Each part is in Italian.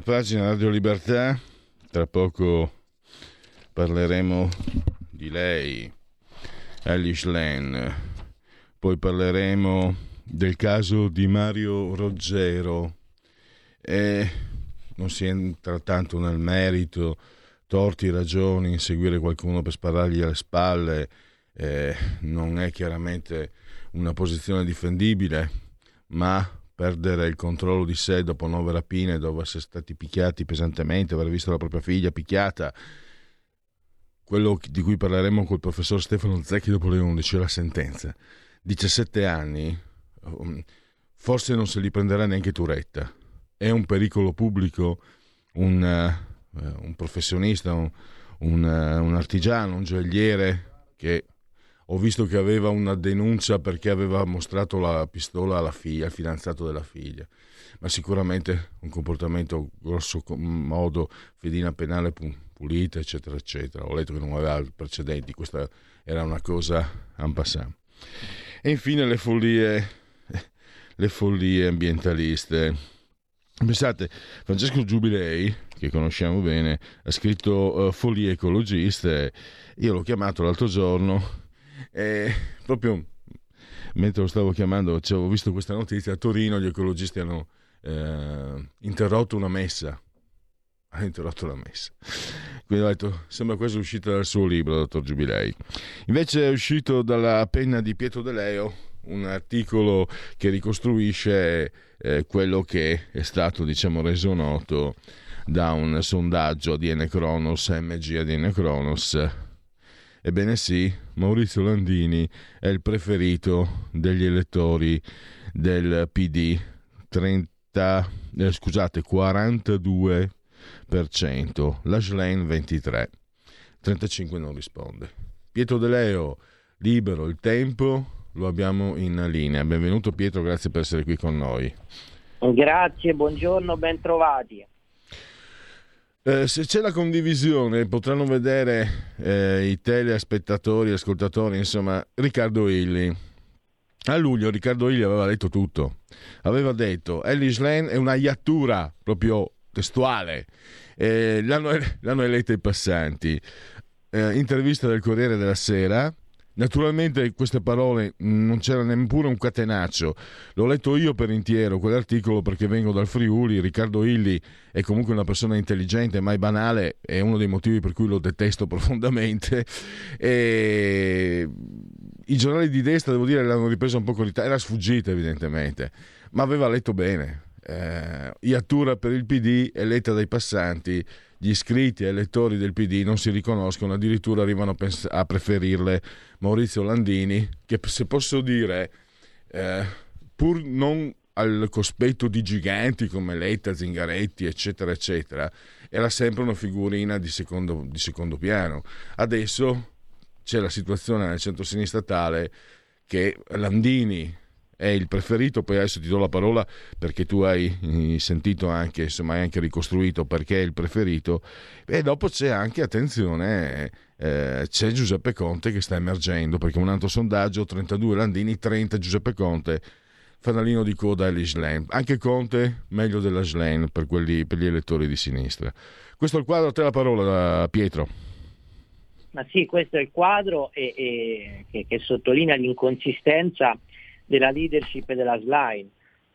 Oltre la pagina Radio Libertà, tra poco parleremo di lei, Alice Lane, poi parleremo del caso di Mario Roggero. E non si entra tanto nel merito, torti, ragioni, inseguire qualcuno per sparargli alle spalle eh, non è chiaramente una posizione difendibile, ma perdere il controllo di sé dopo nove rapine, dopo essere stati picchiati pesantemente, aver visto la propria figlia picchiata. Quello di cui parleremo col professor Stefano Zecchi dopo le 11 è la sentenza. 17 anni, um, forse non se li prenderà neanche Turetta. È un pericolo pubblico, un, uh, un professionista, un, un, uh, un artigiano, un gioielliere che ho visto che aveva una denuncia perché aveva mostrato la pistola alla figlia, al fidanzato della figlia, ma sicuramente un comportamento grosso modo, fedina penale pulita, eccetera, eccetera. Ho letto che non aveva precedenti, questa era una cosa en passant. E infine le follie, le follie ambientaliste. Pensate, Francesco Giubilei, che conosciamo bene, ha scritto uh, Follie ecologiste. Io l'ho chiamato l'altro giorno e proprio mentre lo stavo chiamando, avevo visto questa notizia, a Torino gli ecologisti hanno eh, interrotto una messa. Hanno interrotto la messa. Quindi ho detto, sembra quasi uscita dal suo libro, dottor Giubilei. Invece è uscito dalla penna di Pietro De Leo un articolo che ricostruisce eh, quello che è stato, diciamo, reso noto da un sondaggio di Cronos, MG ADN Cronos, Ebbene sì, Maurizio Landini è il preferito degli elettori del PD, 30, eh, scusate, 42%, la Schlein 23%, 35 non risponde. Pietro De Leo, libero il tempo, lo abbiamo in linea. Benvenuto Pietro, grazie per essere qui con noi. Grazie, buongiorno, ben trovati. Eh, se c'è la condivisione potranno vedere eh, i telespettatori, ascoltatori, insomma, Riccardo Illi. A luglio Riccardo Illi aveva detto tutto. Aveva detto Ellis Lane è una iattura proprio testuale. Eh, l'hanno, l'hanno eletta i passanti. Eh, intervista del Corriere della Sera Naturalmente queste parole non c'era neppure un catenaccio, l'ho letto io per intero quell'articolo perché vengo dal Friuli, Riccardo Illi è comunque una persona intelligente, mai banale, è uno dei motivi per cui lo detesto profondamente. E I giornali di destra, devo dire, l'hanno ripreso un po' con ritardo, era sfuggita evidentemente, ma aveva letto bene. Eh, Iattura per il PD, eletta dai passanti, gli iscritti e elettori del PD non si riconoscono, addirittura arrivano a preferirle Maurizio Landini, che se posso dire, eh, pur non al cospetto di giganti come Letta, Zingaretti, eccetera, eccetera, era sempre una figurina di secondo, di secondo piano. Adesso c'è la situazione nel centro-sinistra tale che Landini è il preferito, poi adesso ti do la parola perché tu hai sentito anche, insomma hai anche ricostruito perché è il preferito e dopo c'è anche, attenzione, eh, c'è Giuseppe Conte che sta emergendo perché un altro sondaggio, 32 Landini, 30 Giuseppe Conte, fanalino di coda è l'Islam. Anche Conte meglio della Schlein per, per gli elettori di sinistra. Questo è il quadro, a te la parola Pietro. Ma sì, questo è il quadro e, e, che, che sottolinea l'inconsistenza della leadership della SLAIN,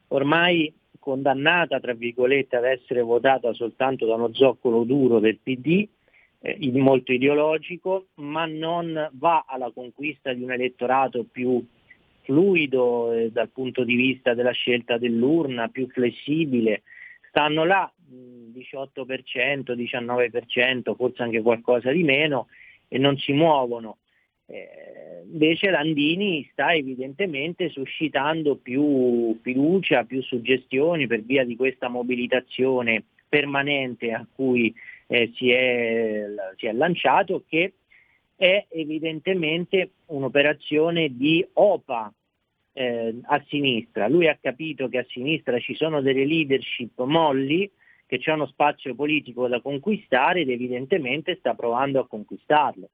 ormai condannata tra virgolette ad essere votata soltanto da uno zoccolo duro del PD, eh, molto ideologico, ma non va alla conquista di un elettorato più fluido eh, dal punto di vista della scelta dell'urna, più flessibile. Stanno là 18%, 19%, forse anche qualcosa di meno e non si muovono. Eh, invece Landini sta evidentemente suscitando più fiducia, più suggestioni per via di questa mobilitazione permanente a cui eh, si, è, si, è, lanciato, che è evidentemente un'operazione di OPA eh, a sinistra. Lui ha capito che a sinistra ci sono delle leadership molli, che c'è uno spazio politico da conquistare ed evidentemente sta provando a conquistarlo.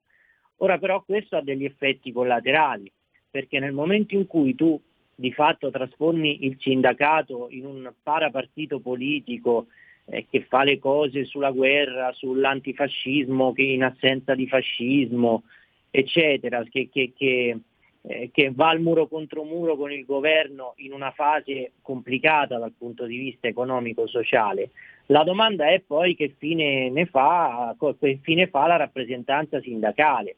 Ora però questo ha degli effetti collaterali, perché nel momento in cui tu di fatto trasformi il sindacato in un parapartito politico eh, che fa le cose sulla guerra, sull'antifascismo, che in assenza di fascismo, eccetera, che, che, che, eh, che va al muro contro muro con il governo in una fase complicata dal punto di vista economico-sociale. La domanda è poi che fine ne fa, che fine fa la rappresentanza sindacale,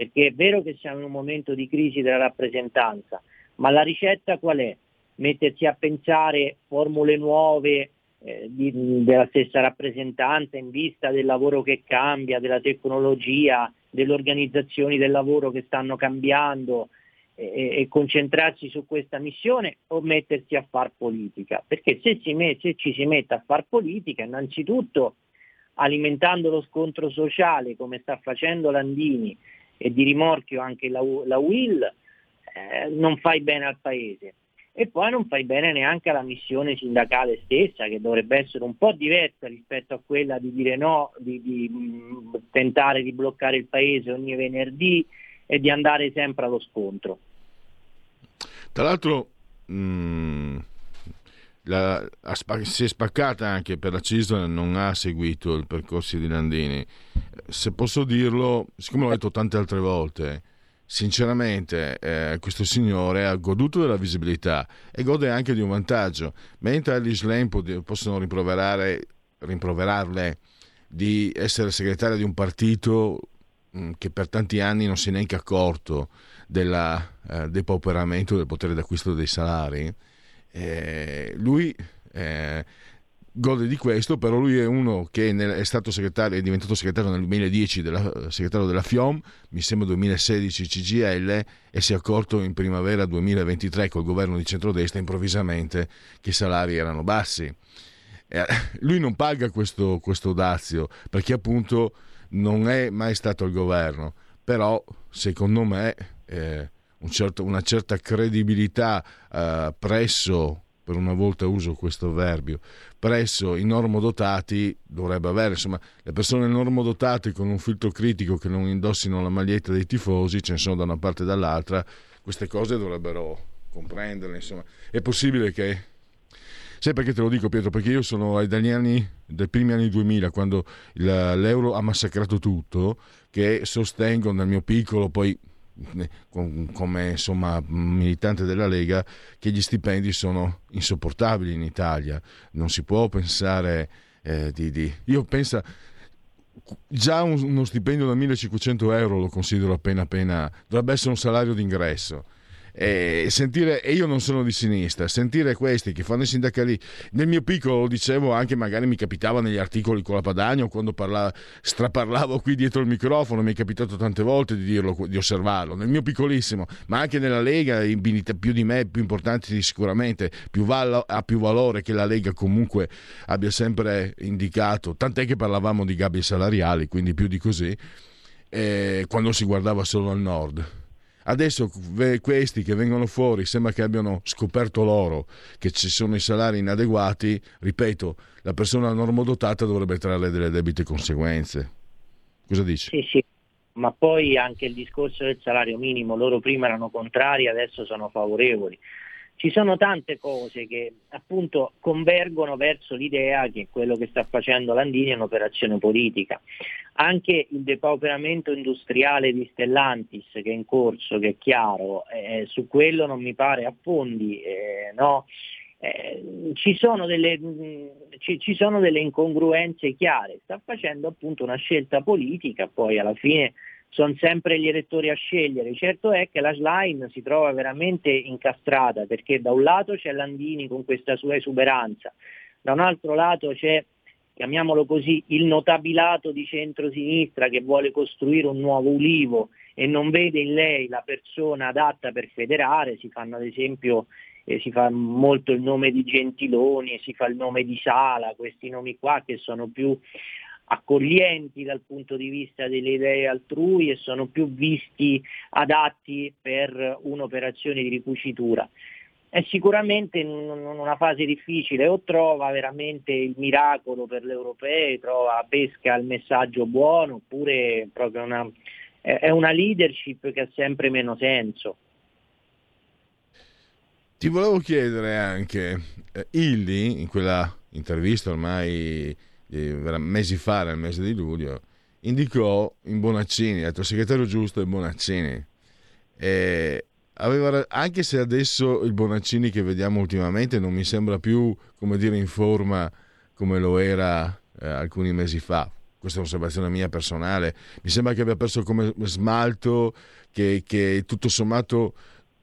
perché è vero che siamo in un momento di crisi della rappresentanza, ma la ricetta qual è? Mettersi a pensare formule nuove, eh, di, della stessa rappresentanza in vista del lavoro che cambia, della tecnologia, delle organizzazioni del lavoro che stanno cambiando e, e concentrarsi su questa missione o mettersi a far politica. Perché se, met, se ci si mette a far politica, innanzitutto alimentando lo scontro sociale come sta facendo Landini e di rimorchio anche la, la Will, eh, non fai bene al Paese e poi non fai bene neanche alla missione sindacale stessa, che dovrebbe essere un po' diversa rispetto a quella di dire no, di, di mh, tentare di bloccare il paese ogni venerdì e di andare sempre allo scontro. Tra l'altro mh, la, si è spaccata anche per la CISL, non ha seguito il percorso di Landini. Se posso dirlo, siccome l'ho detto tante altre volte, sinceramente eh, questo signore ha goduto della visibilità e gode anche di un vantaggio, mentre agli slam possono rimproverarle di essere segretaria di un partito mm, che per tanti anni non si è neanche accorto del eh, depauperamento del potere d'acquisto dei salari, eh, lui eh, gode di questo, però lui è uno che è stato segretario, è diventato segretario nel 2010, della, segretario della FIOM, mi sembra 2016 CGL, e si è accorto in primavera 2023 col governo di centrodestra improvvisamente che i salari erano bassi. Eh, lui non paga questo, questo dazio perché appunto non è mai stato al governo, però secondo me eh, un certo, una certa credibilità eh, presso per una volta uso questo verbio, presso i normodotati dovrebbe avere, insomma, le persone normodotate con un filtro critico che non indossino la maglietta dei tifosi, ce ne sono da una parte e dall'altra, queste cose dovrebbero comprenderle, insomma. È possibile che Sai perché te lo dico Pietro? Perché io sono dagli anni, dai primi anni 2000, quando l'euro ha massacrato tutto, che sostengo nel mio piccolo, poi come insomma, militante della Lega che gli stipendi sono insopportabili in Italia. Non si può pensare eh, di, di... Io penso... Già uno stipendio da 1500 euro lo considero appena appena... Dovrebbe essere un salario d'ingresso e, sentire, e io non sono di sinistra, sentire questi che fanno i sindacali, nel mio piccolo lo dicevo anche magari mi capitava negli articoli con la Padagno quando parlava, straparlavo qui dietro il microfono, mi è capitato tante volte di dirlo, di osservarlo, nel mio piccolissimo, ma anche nella Lega, più di me, più importanti sicuramente, più val- ha più valore che la Lega comunque abbia sempre indicato, tant'è che parlavamo di gabbie salariali, quindi più di così, eh, quando si guardava solo al nord Adesso questi che vengono fuori sembra che abbiano scoperto loro che ci sono i salari inadeguati. Ripeto, la persona normodotata dovrebbe trarre delle debite conseguenze. Cosa dici? Sì, sì, ma poi anche il discorso del salario minimo, loro prima erano contrari, adesso sono favorevoli. Ci sono tante cose che appunto convergono verso l'idea che quello che sta facendo Landini è un'operazione politica. Anche il depauperamento industriale di Stellantis che è in corso, che è chiaro, eh, su quello non mi pare affondi, eh, no? eh, ci, sono delle, ci, ci sono delle incongruenze chiare, sta facendo appunto una scelta politica, poi alla fine sono sempre gli elettori a scegliere. Certo è che la Schlein si trova veramente incastrata perché da un lato c'è Landini con questa sua esuberanza, da un altro lato c'è, chiamiamolo così, il notabilato di centrosinistra che vuole costruire un nuovo ulivo e non vede in lei la persona adatta per federare, si fanno ad esempio eh, si fa molto il nome di Gentiloni, si fa il nome di Sala, questi nomi qua che sono più accoglienti dal punto di vista delle idee altrui e sono più visti adatti per un'operazione di ricucitura. È sicuramente in una fase difficile, o trova veramente il miracolo per le europee, trova, pesca il messaggio buono, oppure proprio una, è una leadership che ha sempre meno senso. Ti volevo chiedere anche, eh, Illy, in quella intervista ormai mesi fa, nel mese di luglio, indicò in Bonaccini, ha detto il segretario giusto è Bonaccini. E aveva, anche se adesso il Bonaccini che vediamo ultimamente non mi sembra più, come dire, in forma come lo era eh, alcuni mesi fa. Questa è un'osservazione mia personale. Mi sembra che abbia perso come smalto, che, che tutto sommato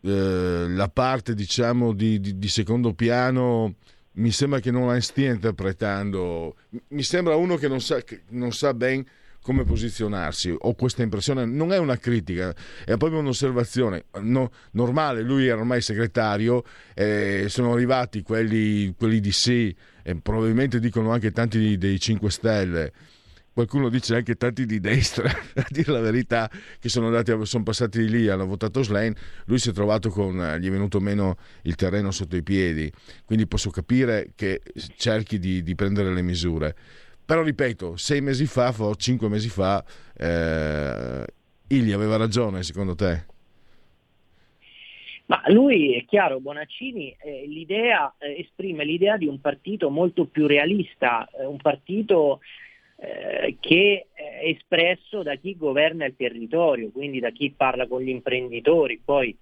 eh, la parte diciamo di, di, di, secondo piano mi sembra che non la stia interpretando. Mi sembra uno che non sa, non sa ben come posizionarsi. Ho questa impressione. Non è una critica è proprio un'osservazione. No, normale lui era ormai segretario eh, sono arrivati quelli, quelli di sì e probabilmente dicono anche tanti dei 5 Stelle qualcuno dice anche tanti di destra, a dire la verità, che sono, andati, sono passati lì, hanno votato Slane, lui si è trovato con, eh, gli è venuto meno il terreno sotto i piedi, quindi posso capire che cerchi di, di prendere le misure. Però ripeto, sei mesi fa, cinque mesi fa, eh, Igli aveva ragione secondo te? Ma lui è chiaro, Bonaccini eh, l'idea, eh, esprime l'idea di un partito molto più realista, eh, un partito eh, che è espresso da chi governa il territorio, quindi da chi parla con gli imprenditori, poi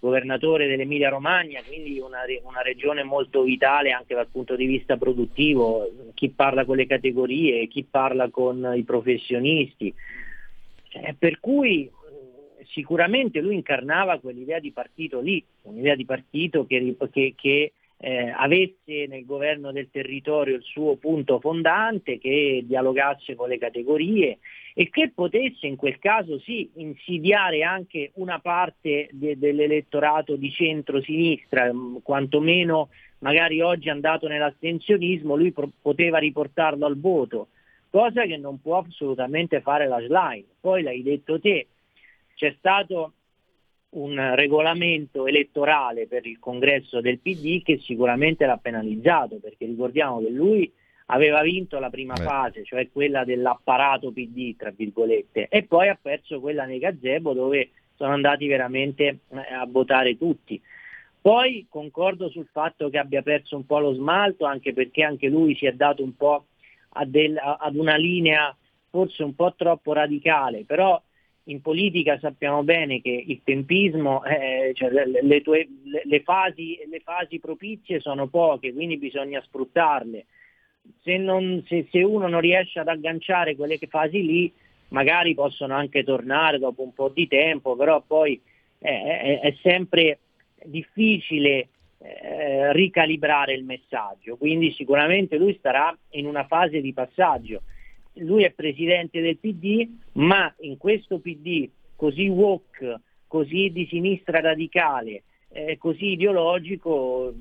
governatore dell'Emilia Romagna, quindi una, una, regione molto vitale anche dal punto di vista produttivo, chi parla con le categorie, chi parla con i professionisti. Eh, per cui sicuramente lui incarnava quell'idea di partito lì, un'idea di partito che, che, che eh, avesse nel governo del territorio il suo punto fondante, che dialogasse con le categorie e che potesse in quel caso sì insidiare anche una parte de- dell'elettorato di centro-sinistra, mm, quantomeno magari oggi andato nell'astensionismo, lui pro- poteva riportarlo al voto, cosa che non può assolutamente fare la Schlein. Poi l'hai detto te, c'è stato un regolamento elettorale per il congresso del PD che sicuramente l'ha penalizzato, perché ricordiamo che lui aveva vinto la prima eh. fase, cioè quella dell'apparato PD, tra virgolette, e poi ha perso quella nei gazebo dove sono andati veramente eh, a votare tutti. Poi concordo sul fatto che abbia perso un po' lo smalto, anche perché anche lui si è dato un po' del, ad una linea forse un po' troppo radicale, però in politica sappiamo bene che il tempismo, eh, cioè le, le, tue, le, fasi, le, fasi, propizie sono poche, quindi bisogna sfruttarle. Se, non, se, se, uno non riesce ad agganciare quelle fasi lì, magari possono anche tornare dopo un po' di tempo, però poi eh, è, è, sempre difficile eh, ricalibrare il messaggio, quindi sicuramente lui starà in una fase di passaggio lui è presidente del PD, ma in questo PD così woke, così di sinistra radicale, eh, così ideologico,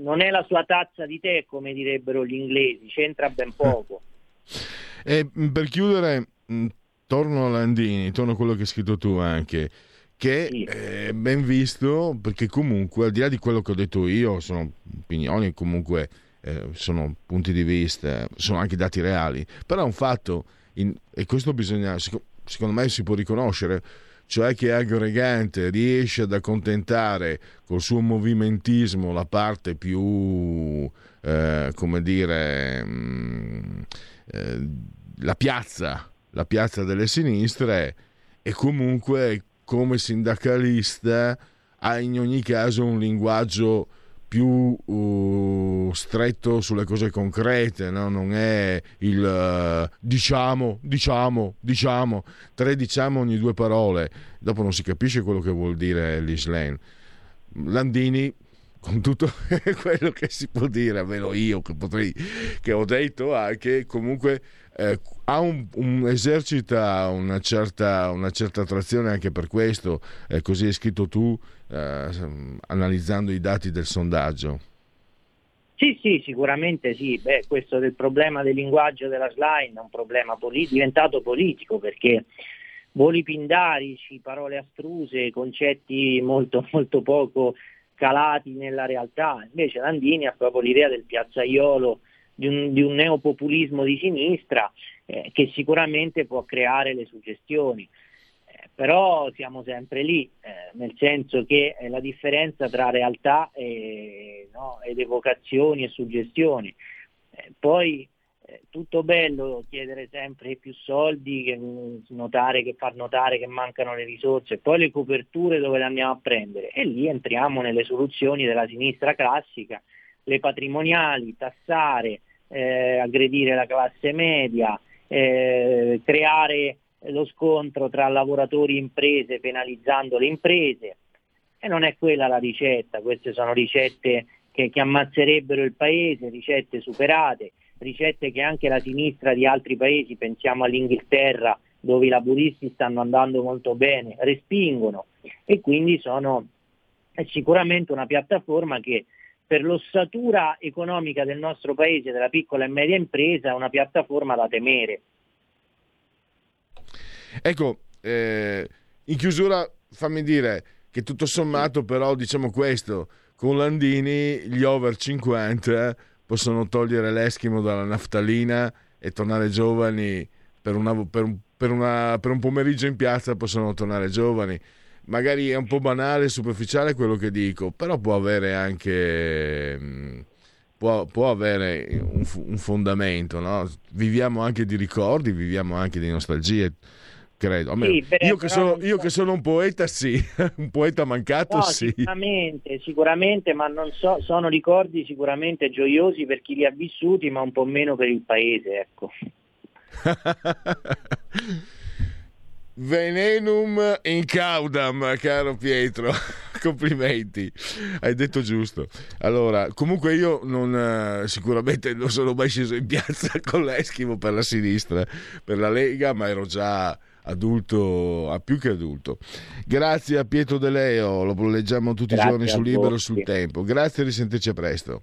non è la sua tazza di tè, come direbbero gli inglesi, c'entra ben poco. E per chiudere, torno a Landini, torno a quello che hai scritto tu anche che è ben visto perché comunque al di là di quello che ho detto io sono opinioni comunque eh, sono punti di vista, sono anche dati reali, però è un fatto, in, e questo bisogna, secondo me si può riconoscere, cioè che Aggregante riesce ad accontentare col suo movimentismo la parte più, eh, come dire, mh, mm, eh, la piazza, la piazza delle sinistre e comunque come sindacalista ha in ogni caso un linguaggio più uh, stretto sulle cose concrete, no? non è il uh, diciamo, diciamo, diciamo, tre diciamo ogni due parole, dopo non si capisce quello che vuol dire l'Islam. Landini con tutto quello che si può dire, almeno io che, potrei, che ho detto anche, comunque eh, un, un, esercita una certa, una certa attrazione anche per questo, eh, così hai scritto tu eh, analizzando i dati del sondaggio. Sì, sì, sicuramente sì. Beh, questo del problema del linguaggio della slide è un problema polit- diventato politico perché voli pindarici, parole astruse, concetti molto, molto poco calati nella realtà. Invece Landini ha proprio l'idea del piazzaiolo di un, di un neopopulismo di sinistra eh, che sicuramente può creare le suggestioni. Eh, però siamo sempre lì, eh, nel senso che la differenza tra realtà e, no, ed evocazioni e suggestioni. Eh, poi eh, tutto bello chiedere sempre più soldi, che, mm, notare, che far notare che mancano le risorse, poi le coperture dove le andiamo a prendere e lì entriamo nelle soluzioni della sinistra classica, le patrimoniali, tassare, eh, aggredire la classe media, eh, creare lo scontro tra lavoratori e imprese penalizzando le imprese. E non è quella la ricetta, queste sono ricette che, che ammazzerebbero il paese, ricette superate ricette che anche la sinistra di altri paesi, pensiamo all'Inghilterra dove i laburisti stanno andando molto bene, respingono. E quindi sono sicuramente una piattaforma che per l'ossatura economica del nostro paese, della piccola e media impresa, una piattaforma da temere. Ecco, eh, in chiusura fammi dire che tutto sommato però diciamo questo, con Landini gli over 50 possono togliere l'eschimo dalla naftalina e tornare giovani per, una, per, per, una, per un pomeriggio in piazza possono tornare giovani magari è un po' banale, superficiale quello che dico, però può avere anche mm, può, può avere un, un fondamento, no? Viviamo anche di ricordi, viviamo anche di nostalgie credo. Sì, beh, io, che sono, io, che sono, un poeta, sì, un poeta mancato, no, sì. Sicuramente, sicuramente, ma non so, sono ricordi sicuramente gioiosi per chi li ha vissuti, ma un po' meno per il paese, ecco. Venenum in caudam, caro Pietro. Complimenti, hai detto giusto. Allora, comunque io non, sicuramente non sono mai sceso in piazza con l'Eschimo per la sinistra, per la Lega, ma ero già adulto, a più che adulto. Grazie a Pietro De Leo, lo leggiamo tutti Grazie i giorni su Libero sul Tempo. Grazie e risentirci a presto.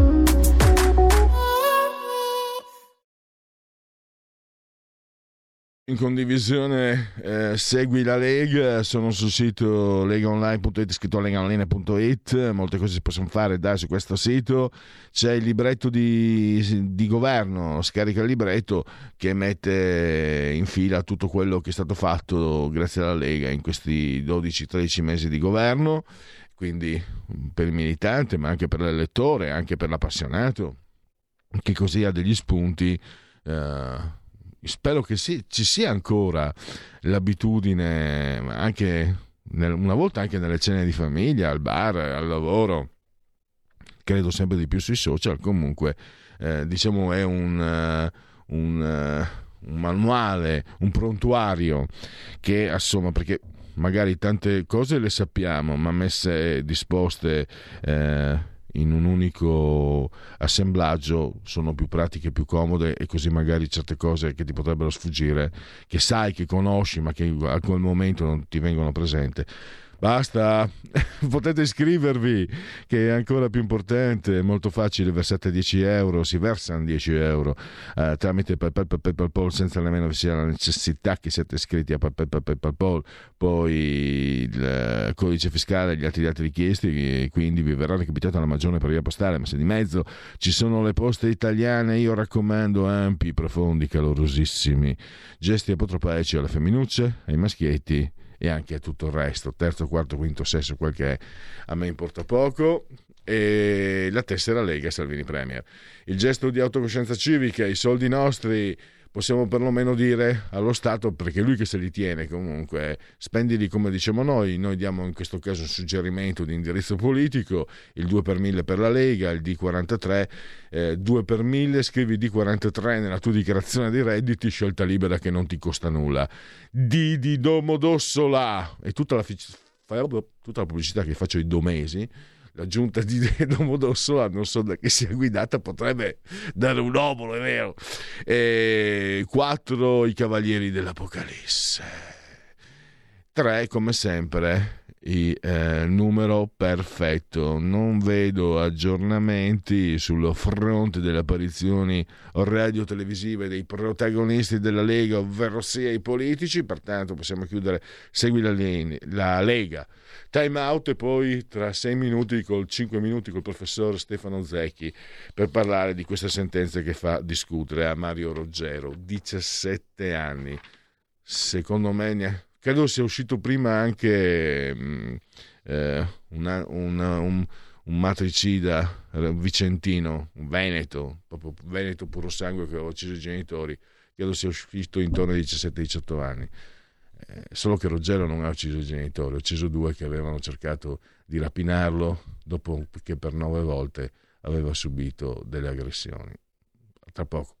In condivisione eh, segui la Lega, sono sul sito legaonline.it, scritto legaonline.it, molte cose si possono fare da su questo sito, c'è il libretto di, di, governo, scarica il libretto che mette in fila tutto quello che è stato fatto grazie alla Lega in questi 12-13 mesi di governo, quindi per il militante ma anche per l'elettore, anche per l'appassionato, che così ha degli spunti. Eh, spero che sì, ci sia ancora l'abitudine, anche nel, una volta anche nelle cene di famiglia, al bar, al lavoro, credo sempre di più sui social, comunque eh, diciamo è un, uh, un, uh, un, manuale, un prontuario che insomma perché magari tante cose le sappiamo, ma messe disposte... Eh, in un unico assemblaggio sono più pratiche, più comode e così magari certe cose che ti potrebbero sfuggire, che sai, che conosci, ma che a quel momento non ti vengono presenti, Basta, potete iscrivervi, che è ancora più importante, è molto facile, versate 10 euro, si versano 10 euro eh, tramite PayPal, PayPal, senza nemmeno vi sia la necessità che siate iscritti a PayPal, PayPal, poi il codice fiscale e gli altri dati richiesti, quindi vi verrà recapitata la maggiore per via postale, ma se di mezzo ci sono le poste italiane, io raccomando ampi, profondi, calorosissimi gesti apotropaici alle femminucce, ai maschietti e anche a tutto il resto, terzo, quarto, quinto, sesto, quel che è, a me importa poco. e la tessera Lega Salvini Premier. Il gesto di autocoscienza civica, i soldi nostri possiamo perlomeno dire allo Stato, perché lui che se li tiene comunque, spendili come diciamo noi, noi diamo in questo caso un suggerimento di indirizzo politico, il 2 per 1000 per la Lega, il D43, eh, 2 per 1000, scrivi D43 nella tua dichiarazione dei redditi, scelta libera che non ti costa nulla. D di Domodossola e tutta la, tutta la pubblicità che faccio i domesi la giunta di Domodossola non so da che sia guidata potrebbe dare un obolo è vero. E quattro i cavalieri dell'Apocalisse. Tre come sempre il eh, numero perfetto. Non vedo aggiornamenti sul fronte delle apparizioni radio-televisive dei protagonisti della Lega, ovvero sia i politici, pertanto possiamo chiudere. Segui la, la Lega time out e poi tra sei minuti col 5 minuti col professor Stefano Zecchi per parlare di questa sentenza che fa discutere a Mario Roggero 17 anni secondo me credo sia uscito prima anche mh, eh, una, una, un, un, matricida vicentino un veneto proprio veneto puro sangue che aveva ucciso i genitori credo sia uscito intorno ai 17-18 anni eh, solo che Ruggero non ha ucciso i genitori, ha ucciso due che avevano cercato di rapinarlo dopo che per nove volte aveva subito delle aggressioni. Tra poco.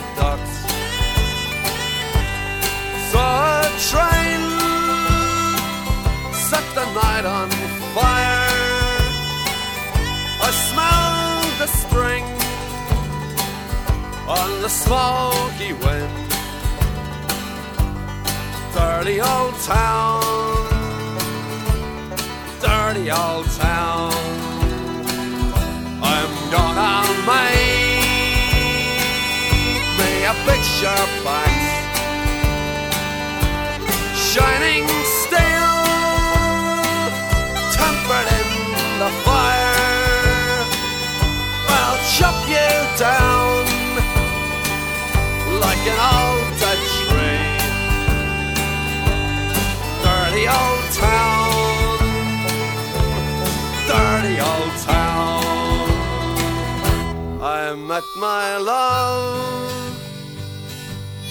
The docks. Saw a train set the night on fire. I smelled the spring on the smoky wind. Dirty old town, dirty old town. I'm gonna make picture box Shining steel Tempered in the fire. I'll chop you down Like an old tree Dirty old town Dirty old town. I met my love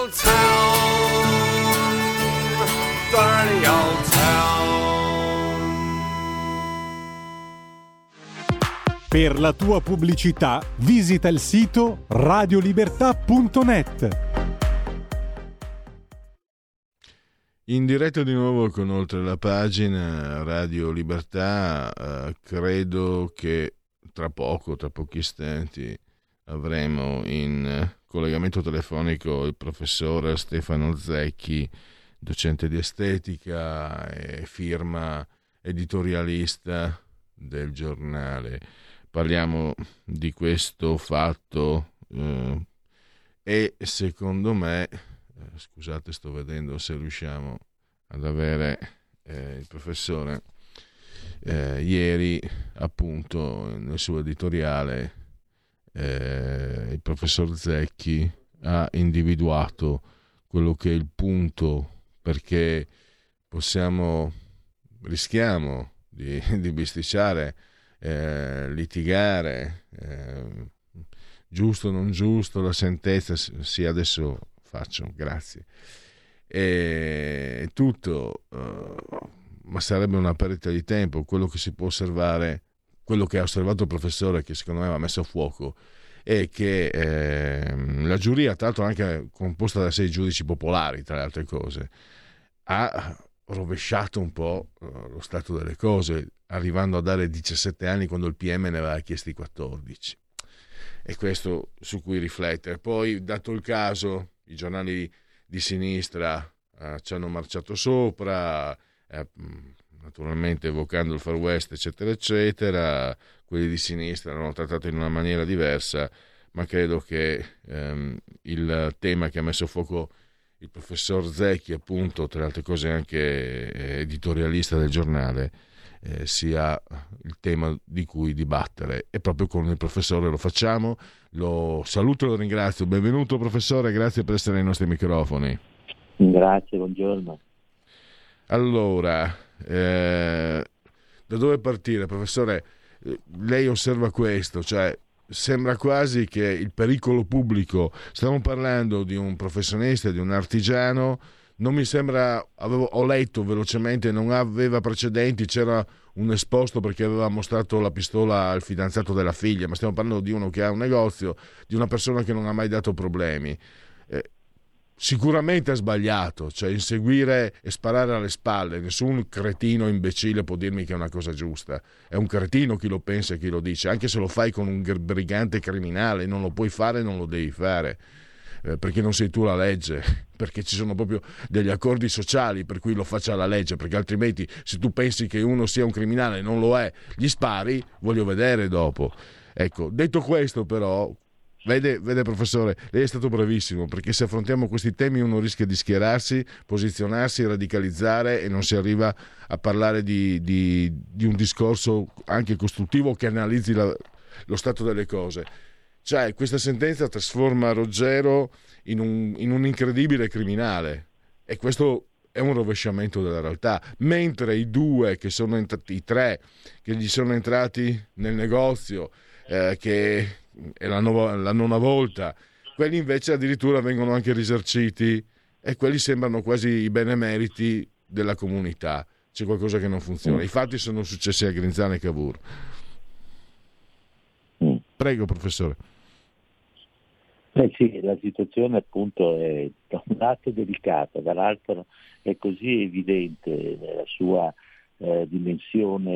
old town, dirty old town. Per la tua pubblicità visita il sito radiolibertà.net. In diretta di nuovo con oltre la pagina Radio Libertà, eh, credo che tra poco, tra pochi istanti, avremo in collegamento telefonico il professor Stefano Zecchi, docente di estetica e firma editorialista del giornale. Parliamo di questo fatto eh, e secondo me eh, scusate sto vedendo se riusciamo ad avere eh, il professore eh, ieri appunto nel suo editoriale eh, il professor Zecchi ha individuato quello che è il punto perché possiamo rischiamo di, di bisticciare eh, litigare giusto o non giusto la sentenza sì adesso faccio, grazie. E tutto, uh, ma sarebbe una perdita di tempo. Quello che si può osservare, quello che ha osservato il professore, che secondo me va messo a fuoco, è che eh, la giuria, tra l'altro anche composta da sei giudici popolari, tra le altre cose, ha rovesciato un po' uh, lo stato delle cose, arrivando a dare 17 anni quando il PM ne aveva chiesti 14. E questo su cui riflettere. Poi, dato il caso, i giornali di sinistra eh, ci hanno marciato sopra, eh, naturalmente evocando il Far West, eccetera, eccetera. Quelli di sinistra l'hanno trattato in una maniera diversa, ma credo che ehm, il tema che ha messo a fuoco il professor Zecchi, appunto, tra le altre cose anche eh, editorialista del giornale, eh, sia il tema di cui dibattere e proprio con il professore lo facciamo. Lo saluto e lo ringrazio. Benvenuto professore, grazie per essere ai nostri microfoni. Grazie, buongiorno. Allora, eh, da dove partire professore? Lei osserva questo, cioè sembra quasi che il pericolo pubblico, stiamo parlando di un professionista, di un artigiano, non mi sembra, avevo, ho letto velocemente, non aveva precedenti, c'era un esposto perché aveva mostrato la pistola al fidanzato della figlia, ma stiamo parlando di uno che ha un negozio, di una persona che non ha mai dato problemi. Sicuramente ha sbagliato, cioè inseguire e sparare alle spalle, nessun cretino imbecille può dirmi che è una cosa giusta, è un cretino chi lo pensa e chi lo dice, anche se lo fai con un brigante criminale, non lo puoi fare, non lo devi fare. Eh, perché non sei tu la legge, perché ci sono proprio degli accordi sociali per cui lo faccia la legge, perché altrimenti se tu pensi che uno sia un criminale e non lo è, gli spari, voglio vedere dopo. Ecco, detto questo però, Vede, vede, professore, lei è stato bravissimo perché se affrontiamo questi temi uno rischia di schierarsi, posizionarsi, radicalizzare e non si arriva a parlare di, di, di un discorso anche costruttivo che analizzi la, lo stato delle cose. Cioè, questa sentenza trasforma Ruggero in un, in un incredibile criminale e questo è un rovesciamento della realtà. Mentre i due che sono entrati, i tre che gli sono entrati nel negozio, eh, che è la, nuova, la nona volta, quelli invece addirittura vengono anche risarciti e quelli sembrano quasi i benemeriti della comunità. C'è qualcosa che non funziona. I fatti sono successi a Grinzane e Cavour. Mm. Prego, professore. Eh sì, la situazione appunto è da un lato delicata, dall'altro è così evidente nella sua eh, dimensione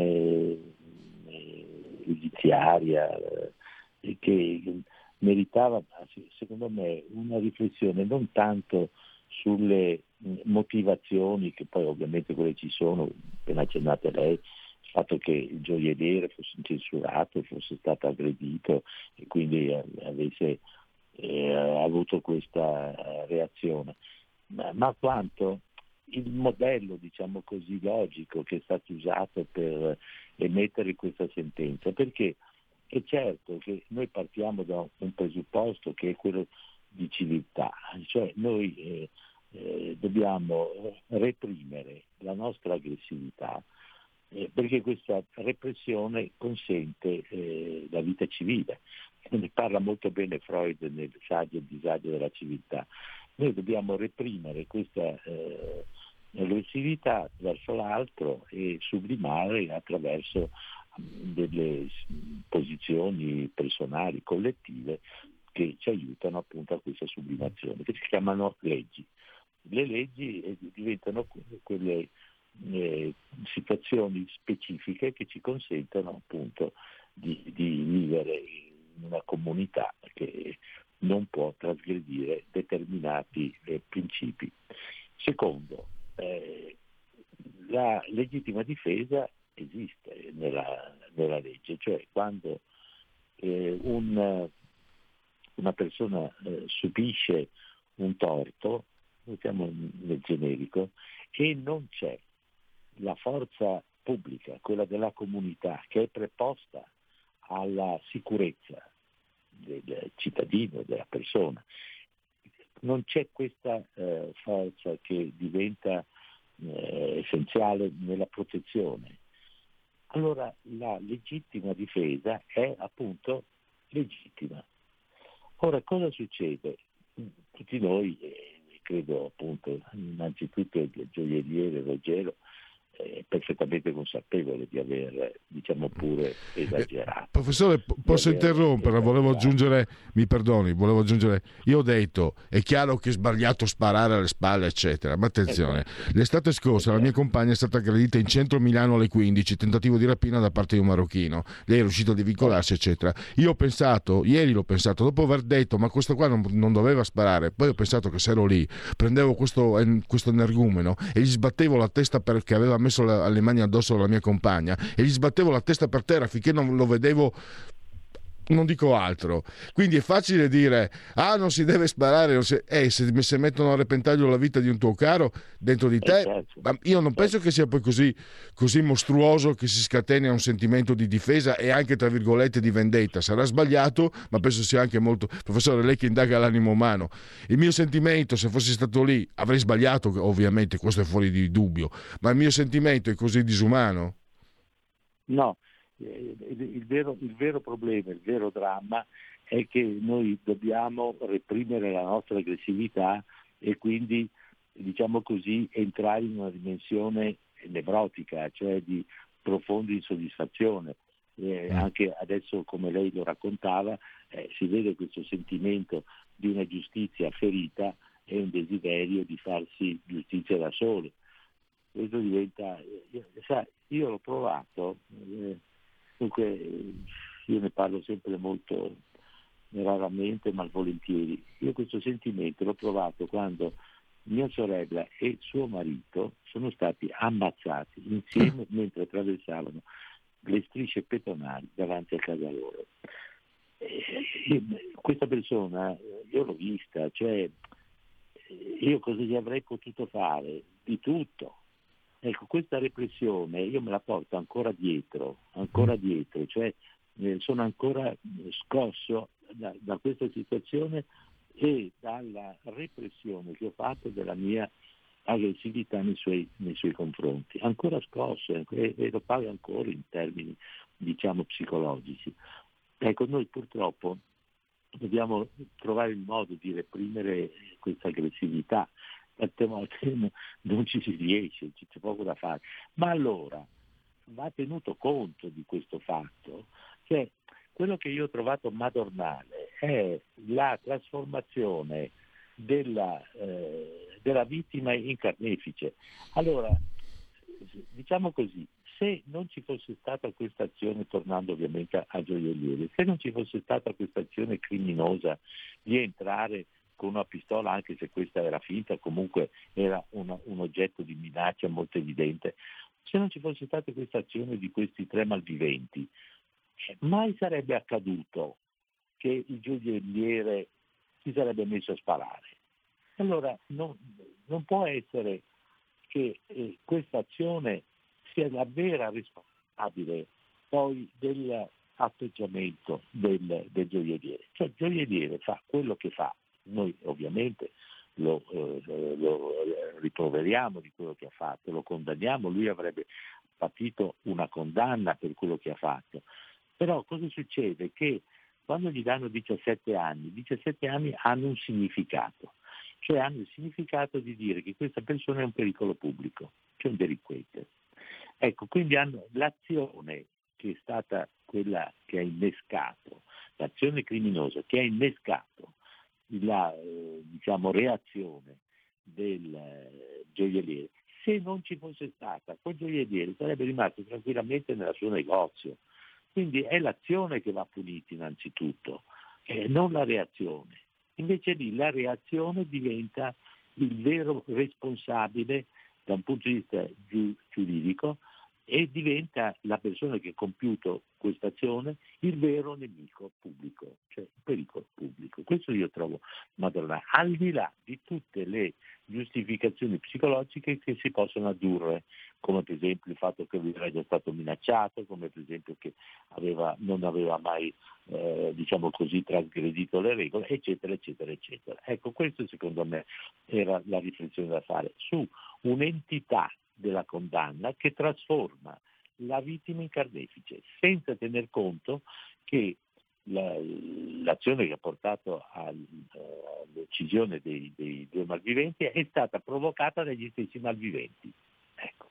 eh, giudiziaria eh, che meritava, secondo me, una riflessione non tanto sulle motivazioni, che poi ovviamente quelle ci sono, appena accennate lei, il fatto che il gioielliere fosse censurato, fosse stato aggredito e quindi avesse eh, avuto questa reazione. ma, ma quanto il modello, diciamo così, logico che è stato usato per emettere questa sentenza, perché è certo che noi partiamo da un presupposto che è quello di civiltà, cioè noi eh, eh, dobbiamo reprimere la nostra aggressività eh, perché questa repressione consente eh, la vita civile. Ne parla molto bene Freud nel saggio Il disagio della civiltà. Noi dobbiamo reprimere questa eh, aggressività verso l'altro e sublimare attraverso delle posizioni personali, collettive, che ci aiutano appunto a questa sublimazione, che si chiamano leggi. Le leggi eh, diventano quelle eh, situazioni specifiche che ci consentono appunto di, di vivere in una comunità che non può trasgredire determinati eh, principi. Secondo, eh, la legittima difesa esiste nella, nella legge, cioè quando eh, un, una persona eh, subisce un torto, mettiamo nel generico, e non c'è la forza pubblica, quella della comunità, che è preposta alla sicurezza del cittadino, della persona. Non c'è questa eh, forza che diventa eh, essenziale nella protezione. Allora la legittima difesa è appunto legittima. Ora cosa succede? Tutti noi, credo appunto innanzitutto il gioielliere Ruggero, perfettamente consapevole di aver, diciamo pure, esagerato. Eh, professore, posso interrompere? Volevo aggiungere, mi perdoni, volevo aggiungere, io ho detto, è chiaro che è sbagliato sparare alle spalle, eccetera, ma attenzione, esatto. l'estate scorsa la mia compagna è stata aggredita in centro Milano alle 15, tentativo di rapina da parte di un marocchino, lei è riuscita a divincolarsi, eccetera. Io ho pensato, ieri l'ho pensato, dopo aver detto, ma questo qua non, non doveva sparare, poi ho pensato che se ero lì, prendevo questo, questo energumeno e gli sbattevo la testa perché aveva messo la, le mani addosso alla mia compagna e gli sbattevo la testa per terra finché non lo vedevo non dico altro. Quindi è facile dire, ah non si deve sparare, si... Eh, se, se, mettono a repentaglio la vita di un tuo caro dentro di te, esatto. ma io non penso che sia poi così, così mostruoso che si scateni a un sentimento di difesa e anche tra virgolette di vendetta. Sarà sbagliato, ma penso sia anche molto... Professore, lei che indaga l'animo umano, il mio sentimento, se fossi stato lì, avrei sbagliato, ovviamente, questo è fuori di dubbio, ma il mio sentimento è così disumano? No, eh, il vero, il vero problema, il vero dramma è che noi dobbiamo reprimere la nostra aggressività e quindi, diciamo così, entrare in una dimensione nevrotica, cioè di profonda insoddisfazione. Eh, mm. anche adesso, come lei lo raccontava, eh, si vede questo sentimento di una giustizia ferita e un desiderio di farsi giustizia da solo. Questo diventa, eh, sa, io l'ho provato, eh, Dunque io ne parlo sempre molto raramente, ma volentieri. Io questo sentimento l'ho provato quando mia sorella e suo marito sono stati ammazzati insieme mentre attraversavano le strisce pedonali davanti a casa loro. E questa persona, io l'ho vista, cioè io cosa gli avrei potuto fare? Di tutto, Ecco, questa repressione io me la porto ancora dietro, ancora mm. dietro, cioè eh, sono ancora scosso da, da, questa situazione e dalla repressione che ho fatto della mia aggressività nei suoi, nei suoi confronti. Ancora scosso e, e lo pago ancora in termini diciamo psicologici. Ecco, noi purtroppo dobbiamo trovare il modo di reprimere questa aggressività tante volte non ci si riesce, c'è poco da fare. Ma allora va tenuto conto di questo fatto, cioè quello che io ho trovato madornale è la trasformazione della, eh, della vittima in carnefice. Allora, diciamo così, se non ci fosse stata questa azione, tornando ovviamente a gioiellieri, se non ci fosse stata questa azione criminosa di entrare con una pistola, anche se questa era finta, comunque era una, un oggetto di minaccia molto evidente. Se non ci fosse stata questa azione di questi tre malviventi, mai sarebbe accaduto che il gioielliere si sarebbe messo a sparare. Allora, non, non può essere che eh, questa azione sia la vera responsabile poi dell'atteggiamento del, del gioielliere. Cioè il gioielliere fa quello che fa, noi ovviamente lo, eh, lo, riproveriamo di quello che ha fatto, lo condanniamo, lui avrebbe patito una condanna per quello che ha fatto. Però cosa succede? Che quando gli danno 17 anni, 17 anni hanno un significato, cioè hanno il significato di dire che questa persona è un pericolo pubblico, cioè un delinquente. Ecco, quindi hanno l'azione che è stata quella che ha innescato, l'azione criminosa che ha innescato la eh, diciamo, reazione del eh, gioielliere, se non ci fosse stata, quel gioielliere sarebbe rimasto tranquillamente nel suo negozio. Quindi è l'azione che va punita innanzitutto, eh, non la reazione. Invece lì la reazione diventa il vero responsabile da un punto di vista giuridico e diventa la persona che ha compiuto questa azione il vero nemico pubblico, cioè il pericolo pubblico. Questo io trovo Madonna, al di là di tutte le giustificazioni psicologiche che si possono addurre, come per esempio il fatto che lui era già stato minacciato, come per esempio che aveva, non aveva mai eh, diciamo così, trasgredito le regole, eccetera, eccetera, eccetera. Ecco, questo secondo me era la riflessione da fare su un'entità della condanna che trasforma la vittima in carnefice, senza tener conto che la, l'azione che ha portato all'uccisione dei, dei, due malviventi è stata provocata dagli stessi malviventi. Ecco.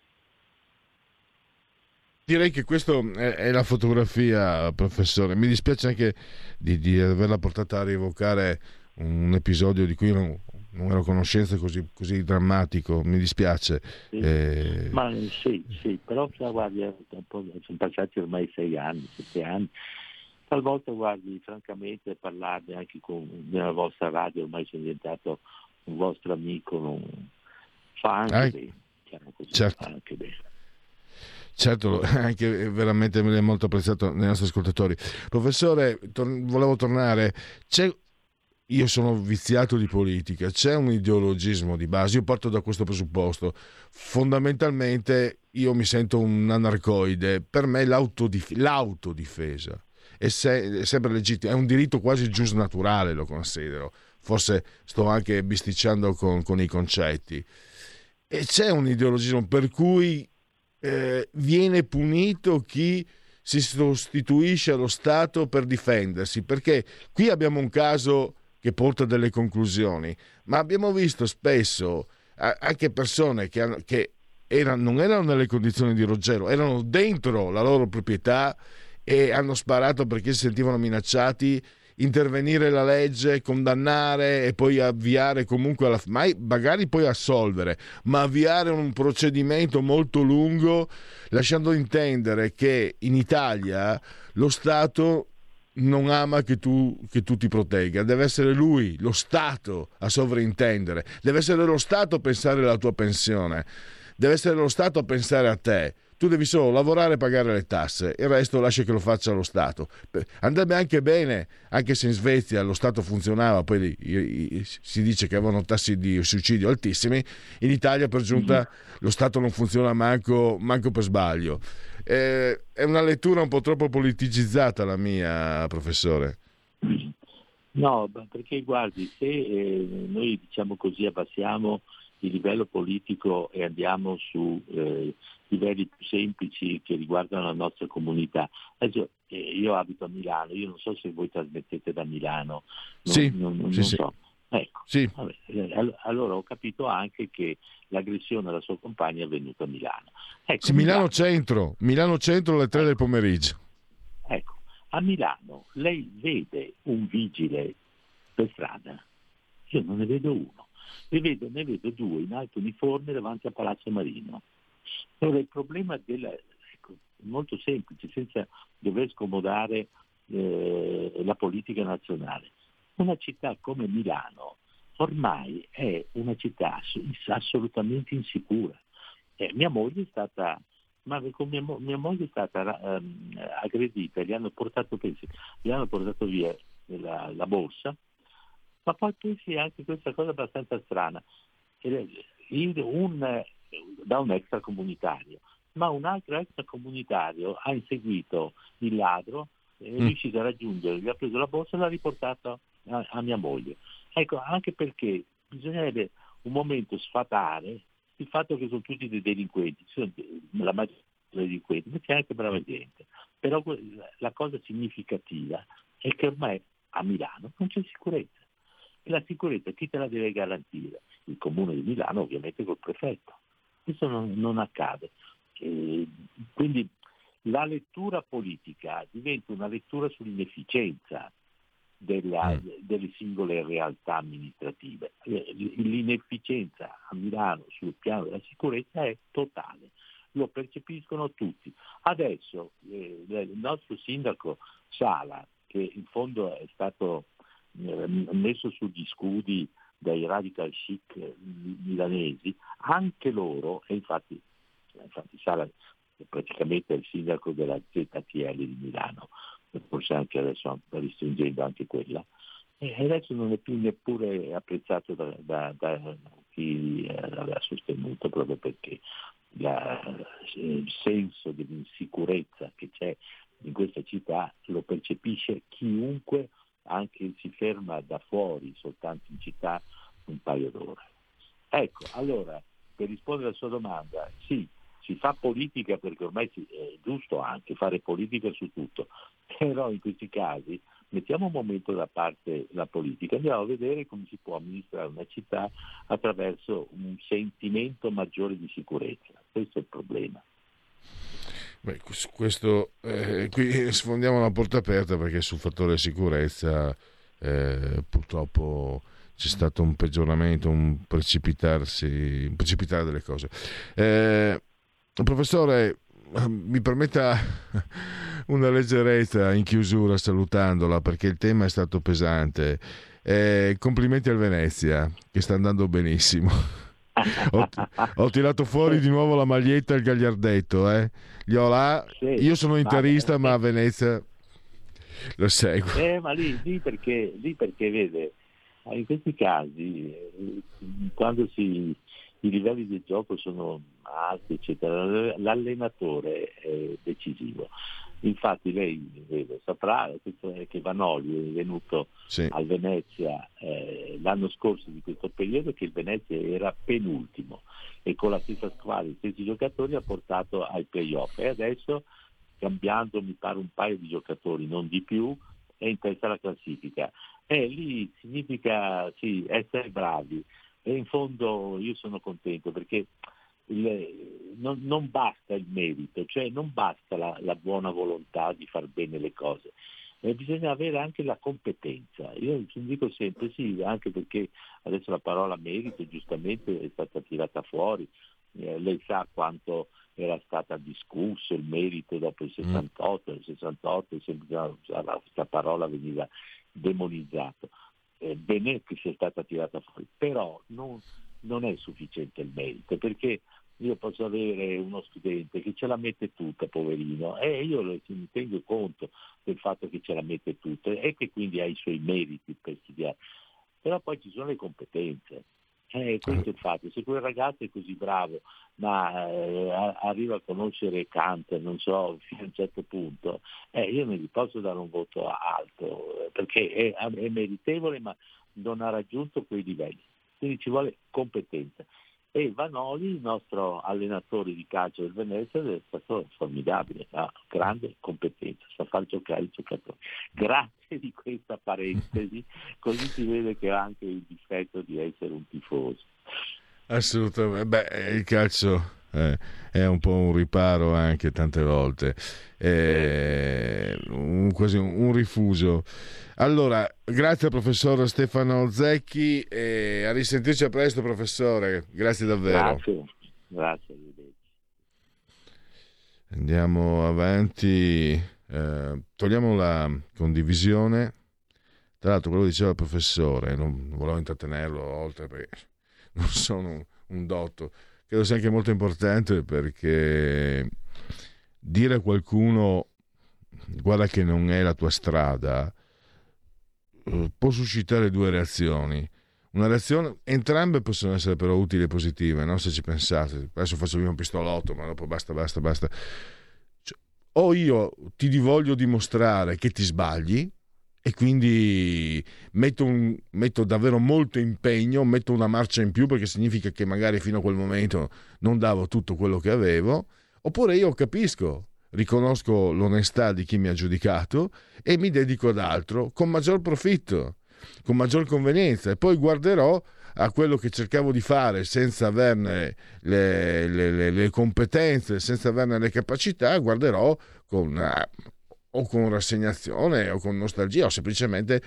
Direi che questa è, la fotografia, professore. Mi dispiace anche di, di averla portata a rievocare un episodio di cui non, non ero a conoscenza così, così, drammatico, mi dispiace. Sì. Eh... Ma sì, sì, però guardi, sono passati ormai sei anni, sette anni. Talvolta guardi, francamente, parlarne anche con, nella vostra radio, ormai sono diventato un vostro amico, non... fa anche ah, bene. Diciamo così, certo. Fa anche bene. Certo, anche veramente molto apprezzato dai nostri ascoltatori. Professore, tor- volevo tornare, c'è io sono viziato di politica, c'è un ideologismo di base, io parto da questo presupposto. Fondamentalmente io mi sento un anarcoide, per me l'autodif- l'autodifesa è, se- è sempre legittima, è un diritto quasi giusnaturale, lo considero. Forse sto anche bisticciando con, con i concetti. E c'è un ideologismo per cui eh, viene punito chi si sostituisce allo Stato per difendersi, perché qui abbiamo un caso che porta delle conclusioni, ma abbiamo visto spesso anche persone che, che erano, non erano nelle condizioni di Ruggero, erano dentro la loro proprietà e hanno sparato perché si sentivano minacciati intervenire la legge, condannare e poi avviare comunque alla magari poi assolvere, ma avviare un procedimento molto lungo lasciando intendere che in Italia lo Stato non ama che tu, che tu, ti protegga, deve essere lui, lo Stato, a sovrintendere, deve essere lo Stato a pensare alla tua pensione, deve essere lo Stato a pensare a te. Tu devi solo lavorare e pagare le tasse, il resto lascia che lo faccia lo Stato. Andrebbe anche bene, anche se in Svezia lo Stato funzionava, poi si dice che avevano tassi di suicidio altissimi, in Italia per giunta mm-hmm. lo Stato non funziona manco, manco per sbaglio. Eh, è una lettura un po' troppo politicizzata la mia, professore. No, perché guardi, se eh, noi diciamo così abbassiamo il livello politico e andiamo su eh, livelli più semplici che riguardano la nostra comunità. Adesso, eh, io abito a Milano, io non so se voi trasmettete da Milano, non, sì, non, non, sì, non sì. Ecco, sì. eh, allora ho capito anche che l'aggressione alla sua compagna è avvenuta a Milano. Ecco, sì, Milano, Milano Centro, Milano Centro alle 3 ecco. del pomeriggio. Ecco, a Milano lei vede un vigile per strada? Io non ne vedo uno, ne vedo, ne vedo due in alto uniforme davanti a Palazzo Marino. Allora il problema della, ecco, è molto semplice, senza dover scomodare eh, la politica nazionale una città come Milano ormai è una città assolutamente insicura. Eh, mia moglie è stata, ma mia, mia, moglie è stata um, aggredita, gli hanno portato, pensi, gli hanno portato via la, la borsa, ma poi pensi anche questa cosa abbastanza strana. un, da un extracomunitario, ma un altro extracomunitario ha inseguito il ladro, è mm. riuscito a raggiungere, gli ha preso la borsa e l'ha riportata a, a mia moglie. Ecco, anche perché bisognerebbe un momento sfatare il fatto che sono tutti dei delinquenti, la maggior dei delinquenti, ma c'è anche brava gente. Però la cosa significativa è che ormai a Milano non c'è sicurezza. E la sicurezza chi te la deve garantire? Il comune di Milano ovviamente col prefetto. Questo non, non accade. E quindi la lettura politica diventa una lettura sull'inefficienza della, mm. delle singole realtà amministrative. L'inefficienza a Milano sul piano della sicurezza è totale, lo percepiscono tutti. Adesso eh, il nostro sindaco Sala, che in fondo è stato eh, messo sugli scudi dai radical chic milanesi, anche loro, e infatti, infatti Sala è praticamente il sindaco della ZTL di Milano, forse anche adesso restringendo anche quella, e adesso non è più neppure apprezzato da, da, da chi l'aveva sostenuto proprio perché il senso dell'insicurezza che c'è in questa città lo percepisce chiunque anche si ferma da fuori soltanto in città un paio d'ore. Ecco, allora, per rispondere alla sua domanda, sì, si fa politica perché ormai è giusto anche fare politica su tutto, però in questi casi mettiamo un momento da parte la politica, andiamo a vedere come si può amministrare una città attraverso un sentimento maggiore di sicurezza. Questo è il problema. Beh, questo, eh, qui sfondiamo una porta aperta perché sul fattore sicurezza eh, purtroppo c'è stato un peggioramento, un precipitarsi, un precipitare delle cose. Eh, professore, mi permetta una leggerezza in chiusura salutandola perché il tema è stato pesante. Eh, complimenti al Venezia che sta andando benissimo. ho, ho, tirato fuori di nuovo la maglietta e il gagliardetto. Eh. Là, io sono interista, ma a Venezia lo seguo. Eh, ma lì, lì, perché, lì perché vede, in questi casi, eh, quando si, i livelli di gioco sono alti, eccetera, l'allenatore è decisivo. Infatti lei vede, saprà che Vanoli è venuto sì. al Venezia eh, l'anno scorso di questo periodo che il Venezia era penultimo e con la stessa squadra, gli stessi giocatori ha portato ai playoff e adesso cambiando mi pare un paio di giocatori, non di più, è in testa alla classifica. E lì significa sì, essere bravi e in fondo io sono contento perché il, non, non, basta il merito, cioè non basta la, la buona volontà di far bene le cose, eh, bisogna avere anche la competenza. Io dico sempre sì, anche perché adesso la parola merito giustamente è stata tirata fuori, eh, lei sa quanto era stata discusso il merito dopo il 68, mm. il 68 sempre, questa parola veniva demonizzata. Bene che sia stata tirata fuori, però non, non è sufficiente il merito, perché io posso avere uno studente che ce la mette tutta, poverino, e io mi tengo conto del fatto che ce la mette tutta e che quindi ha i suoi meriti per studiare. Però poi ci sono le competenze. Eh, questo è il fatto, se quel ragazzo è così bravo, ma eh, arriva a conoscere Kant, non so, fino a un certo punto, eh, io non gli posso dare un voto alto, perché è, è meritevole ma non ha raggiunto quei livelli. Quindi ci vuole competenza e Vanoli, il nostro allenatore di calcio del Venezia, è stato formidabile, ha grande competenza, sa far giocare i giocatori. Grazie di questa parentesi, così si vede che ha anche il difetto di essere un tifoso. Assolutamente, beh, il calcio eh, è un po' un riparo anche tante volte, è un, quasi un, un rifuso. Allora, grazie al professor Stefano Zecchi e a risentirci a presto professore, grazie davvero. Grazie, grazie. Andiamo avanti, eh, togliamo la condivisione. Tra l'altro quello che diceva il professore, non volevo intrattenerlo oltre perché non sono un, un dotto credo sia anche molto importante perché dire a qualcuno guarda che non è la tua strada eh, può suscitare due reazioni. una reazione, entrambe possono essere però utili e positive, no? se ci pensate. Adesso faccio io un pistolotto, ma dopo basta, basta, basta. Cioè, o io ti voglio dimostrare che ti sbagli, e quindi metto, un, metto, davvero molto impegno, metto una marcia in più perché significa che magari fino a quel momento non davo tutto quello che avevo, oppure io capisco, riconosco l'onestà di chi mi ha giudicato e mi dedico ad altro con maggior profitto, con maggior convenienza. E poi guarderò a quello che cercavo di fare senza averne le, le, le, le competenze, senza averne le capacità, guarderò con o con rassegnazione o con nostalgia o semplicemente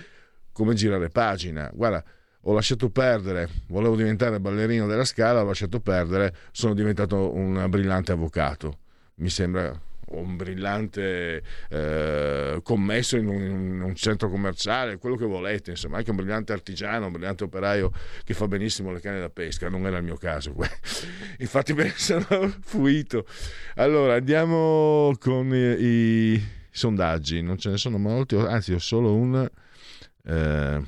come girare pagina. Guarda, ho lasciato perdere, volevo diventare ballerino della scala, ho lasciato perdere, sono diventato un brillante avvocato. Mi sembra un brillante eh, commesso in un, in un, centro commerciale, quello che volete, insomma, anche un brillante artigiano, un brillante operaio che fa benissimo le canne da pesca, non era il mio caso. Infatti me ne sono fuito. Allora, andiamo con i, i sondaggi, non ce ne sono molti, anzi ho solo un... Eh,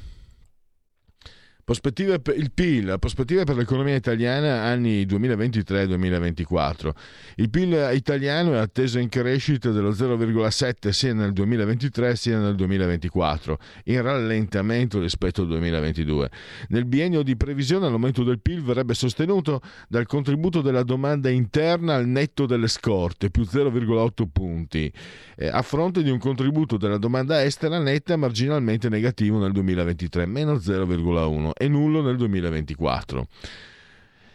Prospettive per il PIL, prospettive per l'economia italiana anni 2023-2024. Il PIL italiano è atteso in crescita dello 0,7 sia nel 2023 sia nel 2024, in rallentamento rispetto al 2022. Nel biennio di previsione l'aumento del PIL verrebbe sostenuto dal contributo della domanda interna al netto delle scorte, più 0,8 punti, eh, a fronte di un contributo della domanda estera netta marginalmente negativo nel 2023, meno 0,1 e nullo nel 2024.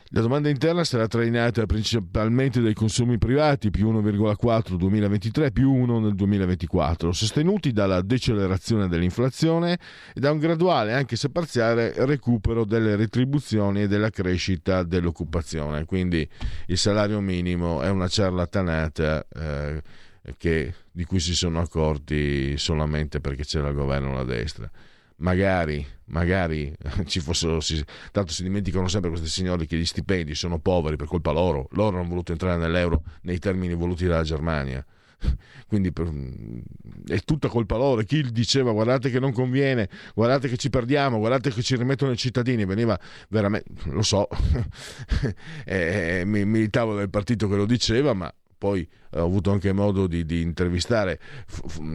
La domanda interna sarà trainata principalmente dai consumi privati, più 1,4 nel 2023, più 1 nel 2024, sostenuti dalla decelerazione dell'inflazione e da un graduale, anche se parziale, recupero delle retribuzioni e della crescita dell'occupazione. Quindi il salario minimo è una ciarlatanata eh, che, di cui si sono accorti solamente perché c'era il governo alla destra magari, magari ci fossero, si, tanto si dimenticano sempre questi signori che gli stipendi sono poveri per colpa loro, loro hanno voluto entrare nell'euro nei termini voluti dalla Germania. Quindi per, è tutta colpa loro. Chi diceva guardate che non conviene, guardate che ci perdiamo, guardate che ci rimettono i cittadini, veniva veramente, lo so, e, e, militavo del partito che lo diceva, ma poi ho avuto anche modo di, di intervistare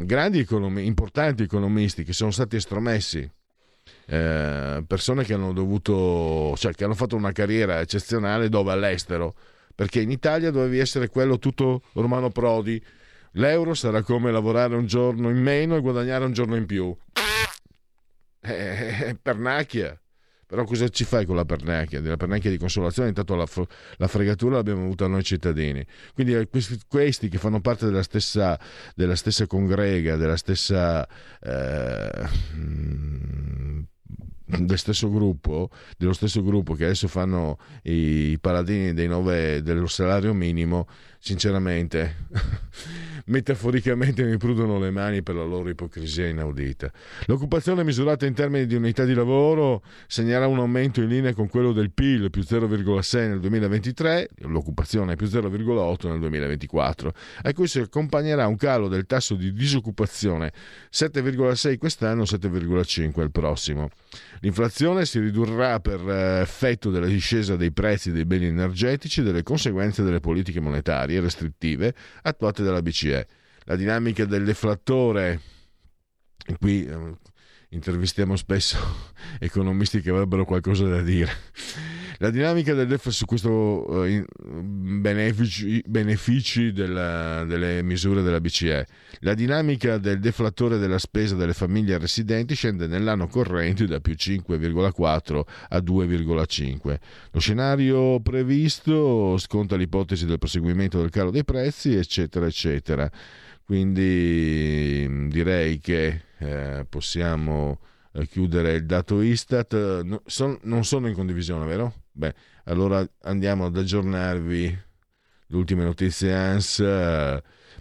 grandi economi- importanti economisti che sono stati estromessi eh, persone che hanno dovuto, cioè che hanno fatto una carriera eccezionale dove all'estero, perché in Italia dovevi essere quello tutto Romano Prodi. L'euro sarà come lavorare un giorno in meno e guadagnare un giorno in più. Eh, pernacchia. Però cosa ci fai con la pernacchia? Della pernacchia di consolazione, intanto la, la fregatura l'abbiamo avuta noi cittadini. Quindi eh, questi, questi che fanno parte della stessa, della stessa congrega, della stessa... Eh, del stesso gruppo, dello stesso gruppo che adesso fanno i paladini dei nove, dello salario minimo, sinceramente, metaforicamente mi prudono le mani per la loro ipocrisia inaudita. L'occupazione misurata in termini di unità di lavoro segnerà un aumento in linea con quello del PIL più 0,6 nel 2023, l'occupazione più 0,8 nel 2024, a cui si accompagnerà un calo del tasso di disoccupazione 7,6 quest'anno, 7,5 il prossimo. L'inflazione si ridurrà per eh, effetto della discesa dei prezzi dei beni energetici e delle conseguenze delle politiche monetarie restrittive attuate dalla BCE. La dinamica del deflattore, qui eh, intervistiamo spesso economisti che avrebbero qualcosa da dire la dinamica del DEF su questi uh, benefici, benefici della, delle misure della BCE. La dinamica del deflattore della spesa delle famiglie residenti scende nell'anno corrente da più 5,4 a 2,5. Lo scenario previsto sconta l'ipotesi del proseguimento del calo dei prezzi, eccetera, eccetera. Quindi direi che eh, possiamo eh, chiudere il dato Istat. Son, non sono in condivisione, vero? Beh, allora andiamo ad aggiornarvi le ultime notizie ANS.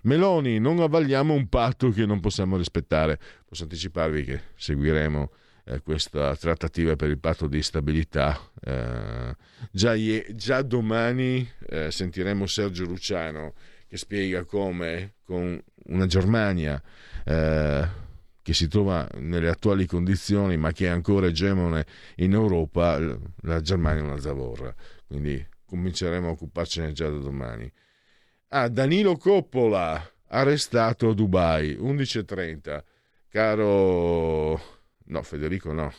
Meloni, non avvaliamo un patto che non possiamo rispettare. Posso anticiparvi che seguiremo eh, questa trattativa per il patto di stabilità. Eh, già, già, domani eh, sentiremo Sergio Luciano che spiega come con una Germania eh, che si trova nelle attuali condizioni ma che è ancora egemone in Europa, la Germania è una zavorra. Quindi cominceremo a occuparcene già da domani. Ah, Danilo Coppola, arrestato a Dubai, 11.30. Caro... No, Federico no.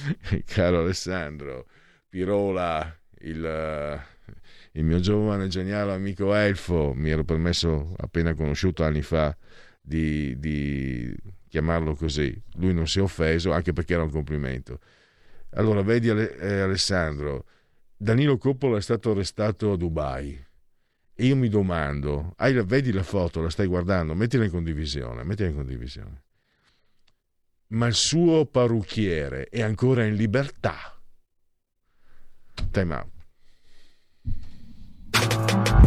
Caro Alessandro, Pirola, il, il mio giovane geniale amico Elfo, mi ero permesso appena conosciuto anni fa di, di chiamarlo così. Lui non si è offeso, anche perché era un complimento. Allora, vedi eh, Alessandro, Danilo Coppola è stato arrestato a Dubai. E io mi domando, hai, vedi la foto, la stai guardando, mettila in condivisione, mettila in condivisione. Ma il suo parrucchiere è ancora in libertà. Time out.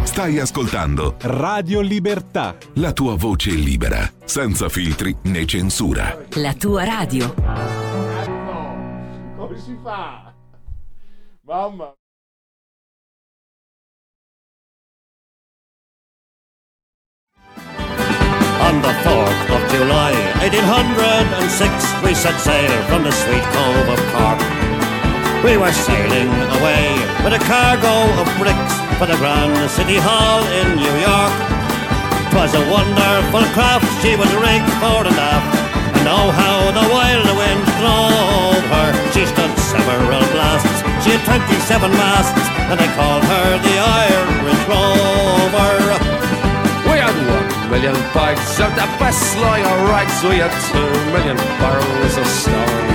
Stai ascoltando Radio Libertà. la tua voce libera, senza filtri né censura. La tua radio. Come si fa? Mamma. On the 4th of July, 1806, we set sail from the sweet cove of Cork. We were sailing away with a cargo of bricks for the Grand City Hall in New York. 'Twas a wonderful craft, she was rigged fore and aft, and oh how the wild wind drove her. She stood several blasts, she had 27 masts, and they called her the Irish Rover. We had one million bags of the best lager rights. We had two million barrels of stone.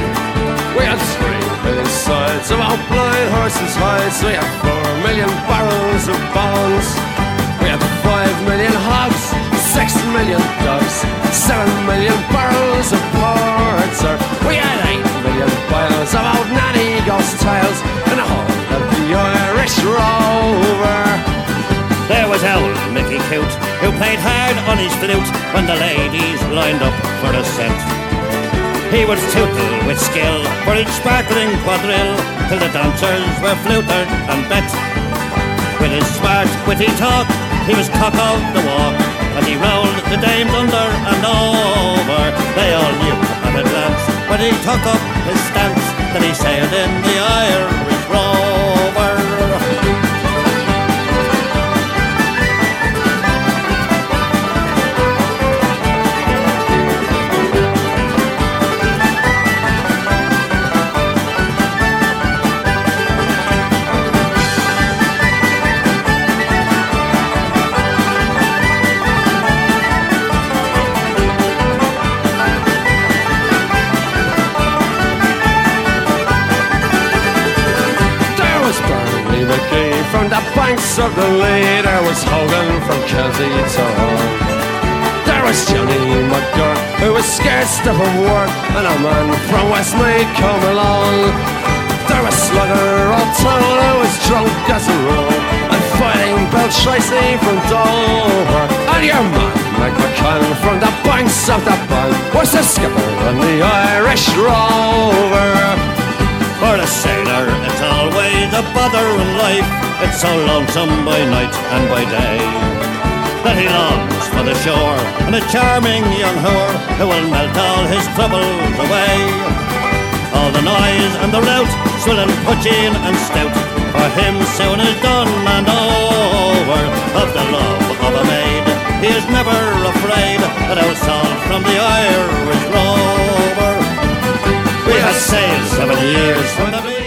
We had three million sides of blind horses' hides. We had four million barrels of bones. We had five million hogs, six million dogs, seven million barrels of porter. We had eight million bottles of old nanny ghost tales and a whole of the Irish rover. There was old Mickey Cute, who played hard on his flute when the ladies lined up for a scent. He would tootle with skill for each sparkling quadrille till the dancers were flutered and bet. With his smart, witty talk, he was cock of the walk, and he rolled the dames under and over. They all knew at a glance when he took up his stance that he sailed in the Irish the of the Lee. There was Hogan from Kelty to Hull. There was Johnny McGurk who was scared stiff of work, and a man from Westmead come along. There was Slugger O'Toole who was drunk as a rule, and fighting Bill Tracy from Dover. And your man Mike McCann from the banks of the Bank was the skipper on the Irish Rover. For a sailor, it's always a bother in life. It's so lonesome by night and by day. That he longs for the shore and a charming young whore who will melt all his troubles away. All the noise and the rout, swilling pudging and stout. For him soon is done and over of the love of a maid. He is never afraid that I'll from the Irish rover. Yes, say seven years from the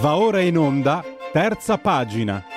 Va ora in onda, terza pagina.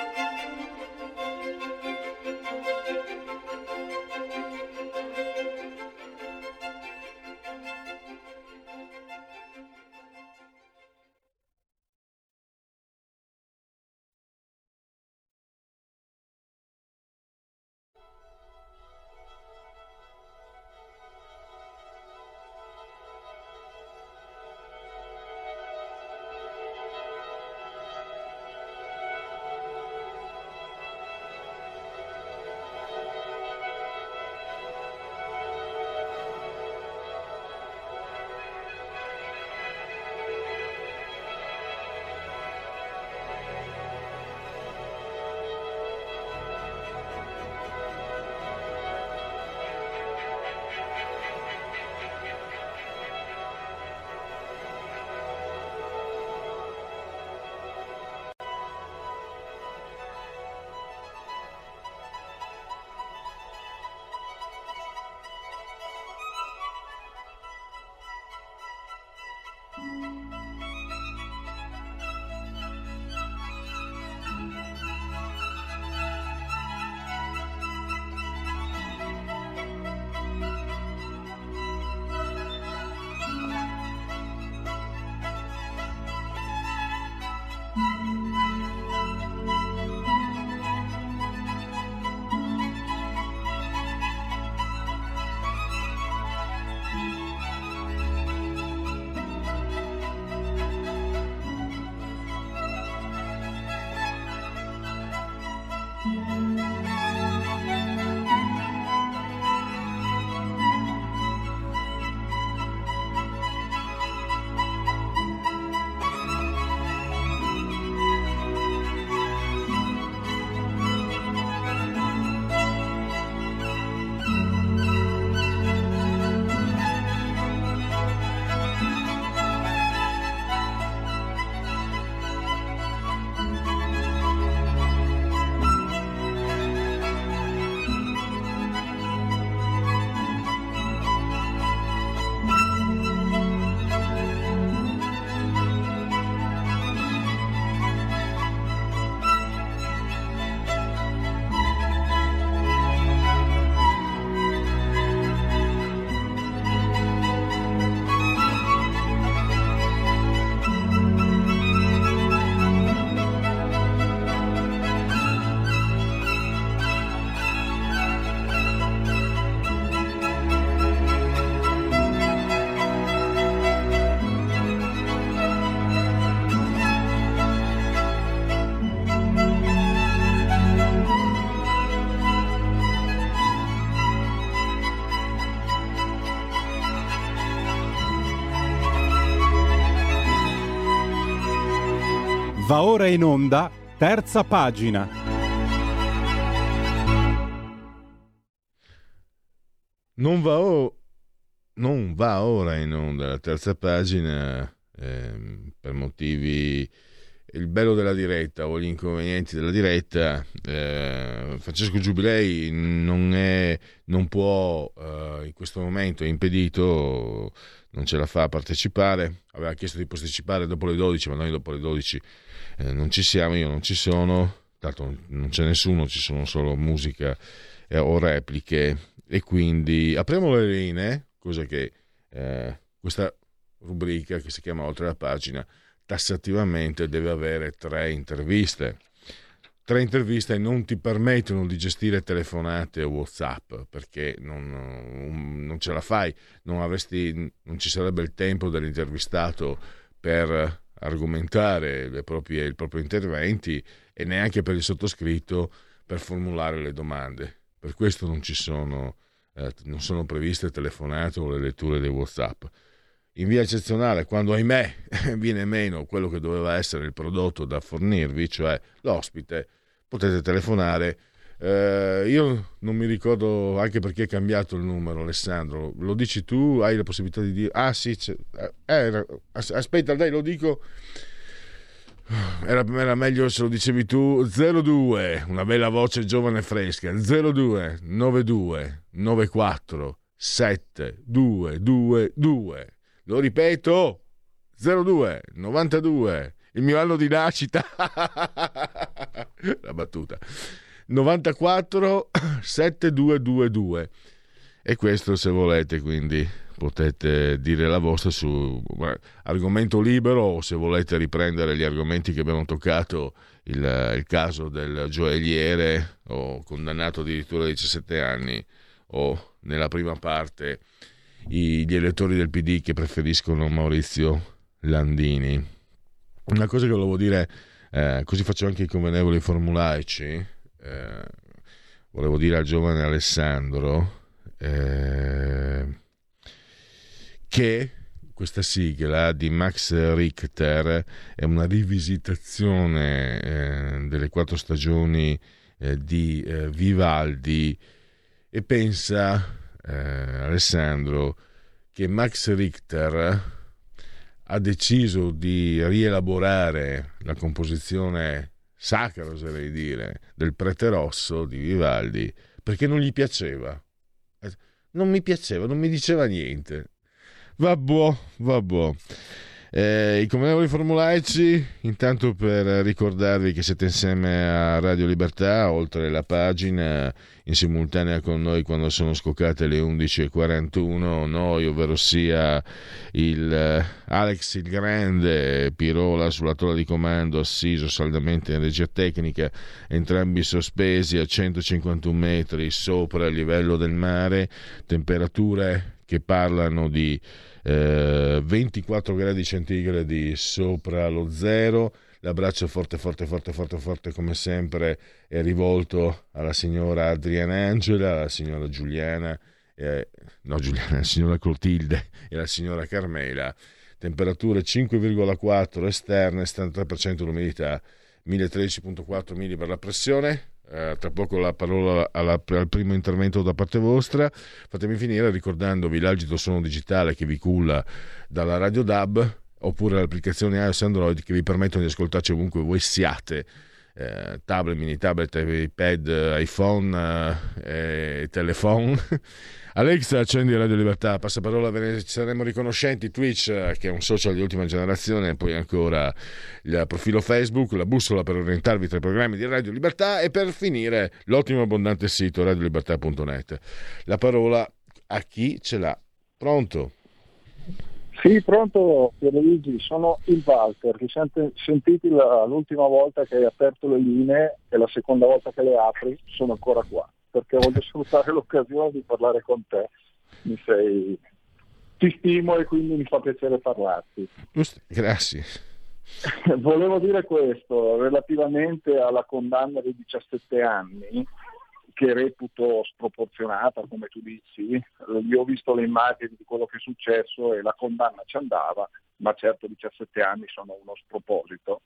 Va ora in onda, terza pagina. Non va, o- non va ora in onda la terza pagina ehm, per motivi il bello della diretta o gli inconvenienti della diretta. eh, Francesco Giubilei non, è, non può eh, in questo momento, è impedito, non ce la fa a partecipare. Aveva chiesto di posticipare dopo le 12, ma noi dopo le 12 eh, non ci siamo, io non ci sono, tanto non c'è nessuno, ci sono solo musica eh, o repliche e quindi apriamo le linee, cosa che eh, questa rubrica che si chiama Oltre la pagina tassativamente deve avere tre interviste. Tre interviste non ti permettono di gestire telefonate o WhatsApp perché non, non ce la fai, non, avresti, non ci sarebbe il tempo dell'intervistato per argomentare proprie, i propri interventi e neanche per il sottoscritto per formulare le domande. Per questo non ci sono, eh, non sono previste telefonate o le letture dei WhatsApp. In via eccezionale, quando ahimè viene meno quello che doveva essere il prodotto da fornirvi, cioè l'ospite, potete telefonare. Eh, io non mi ricordo anche perché è cambiato il numero, Alessandro. Lo dici tu? Hai la possibilità di dire. Ah, sì, eh, as- aspetta, dai, lo dico. Era, era meglio se lo dicevi tu 02, una bella voce giovane e fresca 02 92 94 7 2 2 2 lo ripeto 02 92 il mio anno di nascita. La battuta. 94 7222. E questo se volete, quindi potete dire la vostra su argomento libero o se volete riprendere gli argomenti che abbiamo toccato, il, il caso del gioielliere o condannato addirittura a 17 anni o nella prima parte gli elettori del PD che preferiscono Maurizio Landini. Una cosa che volevo dire, eh, così faccio anche i convenevoli formulaici, eh, volevo dire al giovane Alessandro eh, che questa sigla di Max Richter è una rivisitazione eh, delle quattro stagioni eh, di eh, Vivaldi. E pensa Alessandro che Max Richter ha deciso di rielaborare la composizione sacra, oserei dire, del prete rosso di Vivaldi perché non gli piaceva. Non mi piaceva, non mi diceva niente. Vabbè, vabbè. Eh, I convenevoli formulaici, intanto per ricordarvi che siete insieme a Radio Libertà, oltre la pagina, in simultanea con noi quando sono scoccate le 11.41, noi, ovvero sia il eh, Alex il Grande, Pirola sulla tolla di comando, assiso saldamente in regia tecnica, entrambi sospesi a 151 metri sopra il livello del mare, temperature che parlano di eh, 24 gradi centigradi sopra lo zero. L'abbraccio forte, forte, forte, forte, forte come sempre è rivolto alla signora Adriana Angela, alla signora Giuliana, eh, no Giuliana, alla signora Clotilde e alla signora Carmela. Temperature 5,4 esterne, 73% l'umidità, 1013,4 mili per la pressione, eh, tra poco la parola alla, al primo intervento da parte vostra. Fatemi finire ricordandovi l'agito suono digitale che vi culla dalla Radio DAB oppure l'applicazione iOS Android che vi permettono di ascoltarci ovunque voi siate. Eh, tablet, mini tablet, iPad, iPhone, eh, telephone Alexa, accendi Radio Libertà, passaparola, ve ne saremo riconoscenti, Twitch, eh, che è un social di ultima generazione, poi ancora il profilo Facebook, la bussola per orientarvi tra i programmi di Radio Libertà e per finire l'ottimo abbondante sito radiolibertà.net. La parola a chi ce l'ha. Pronto? Sì, pronto Pierluigi, sono il Walter, ti senti, sentiti la, l'ultima volta che hai aperto le linee e la seconda volta che le apri, sono ancora qua perché voglio sfruttare l'occasione di parlare con te. Mi sei... Ti stimo e quindi mi fa piacere parlarti. Grazie. Volevo dire questo relativamente alla condanna dei 17 anni che reputo sproporzionata, come tu dici. Io ho visto le immagini di quello che è successo e la condanna ci andava, ma certo 17 anni sono uno sproposito.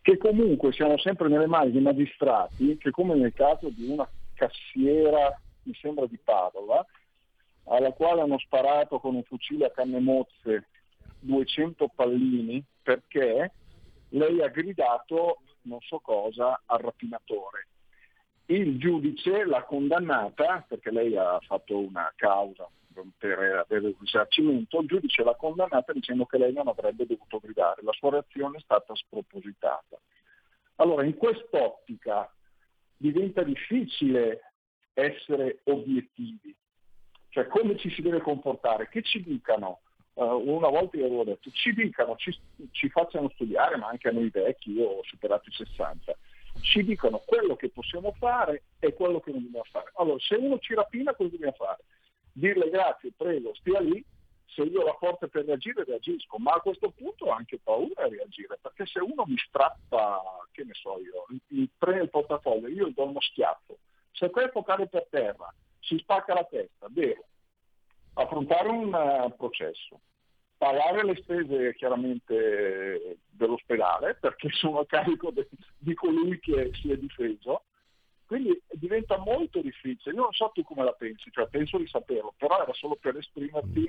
Che comunque siamo sempre nelle mani dei magistrati che come nel caso di una cassiera, mi sembra di Padova, alla quale hanno sparato con un fucile a canne mozze 200 pallini perché lei ha gridato non so cosa al rapinatore. Il giudice l'ha condannata, perché lei ha fatto una causa per avere il risarcimento, il giudice l'ha condannata dicendo che lei non avrebbe dovuto gridare, la sua reazione è stata spropositata. Allora, in quest'ottica diventa difficile essere obiettivi, cioè come ci si deve comportare, che ci dicano, uh, una volta io avevo detto, ci dicano, ci, ci facciano studiare, ma anche a noi vecchi, io ho superato i 60, ci dicono quello che possiamo fare e quello che non dobbiamo fare. Allora, se uno ci rapina, cosa dobbiamo fare? Dirle grazie, prego, stia lì, se io ho la forza per reagire reagisco, ma a questo punto ho anche paura a reagire, perché se uno mi strappa, che ne so io, mi prende il portafoglio, io gli do uno schiaffo, se questo cade per terra, si spacca la testa, devo affrontare un uh, processo, pagare le spese chiaramente dell'ospedale, perché sono a carico de- di colui che si è difeso, quindi diventa molto difficile. Io non so tu come la pensi, cioè penso di saperlo, però era solo per esprimerti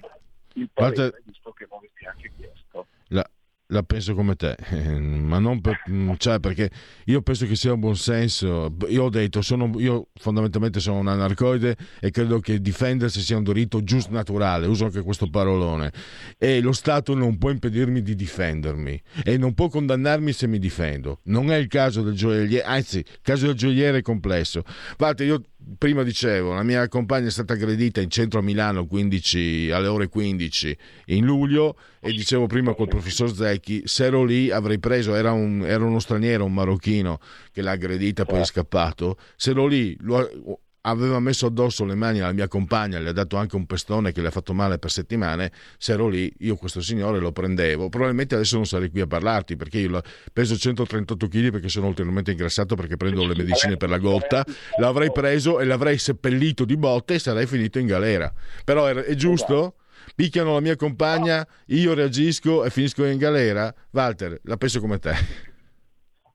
il parere, Guarda, visto che non mi hai anche chiesto. La, la penso come te, ma non per, mm, cioè perché io penso che sia un buon senso. Io ho detto, sono, io fondamentalmente sono un anarcoide e credo che difendersi sia un diritto giusto naturale, uso anche questo parolone. E lo Stato non può impedirmi di difendermi e non può condannarmi se mi difendo. Non è il caso del gioielliere, anzi, il caso del gioielliere è complesso. Guardate, io prima dicevo, la mia compagna è stata aggredita in centro a Milano 15, alle ore 15 in luglio e dicevo prima col professor Zecchi, se ero lì avrei preso, era, un, era uno straniero, un marocchino che l'ha aggredita, poi è scappato, se ero lì lo, aveva messo addosso le mani alla mia compagna, le ha dato anche un pestone che le ha fatto male per settimane, se ero lì io questo signore lo prendevo, probabilmente adesso non sarei qui a parlarti perché io peso 138 kg perché sono ulteriormente ingrassato perché prendo le medicine per la gotta, l'avrei preso e l'avrei seppellito di botte e sarei finito in galera. Però è, giusto? Picchiano la mia compagna, io reagisco e finisco in galera? Walter, la penso come te.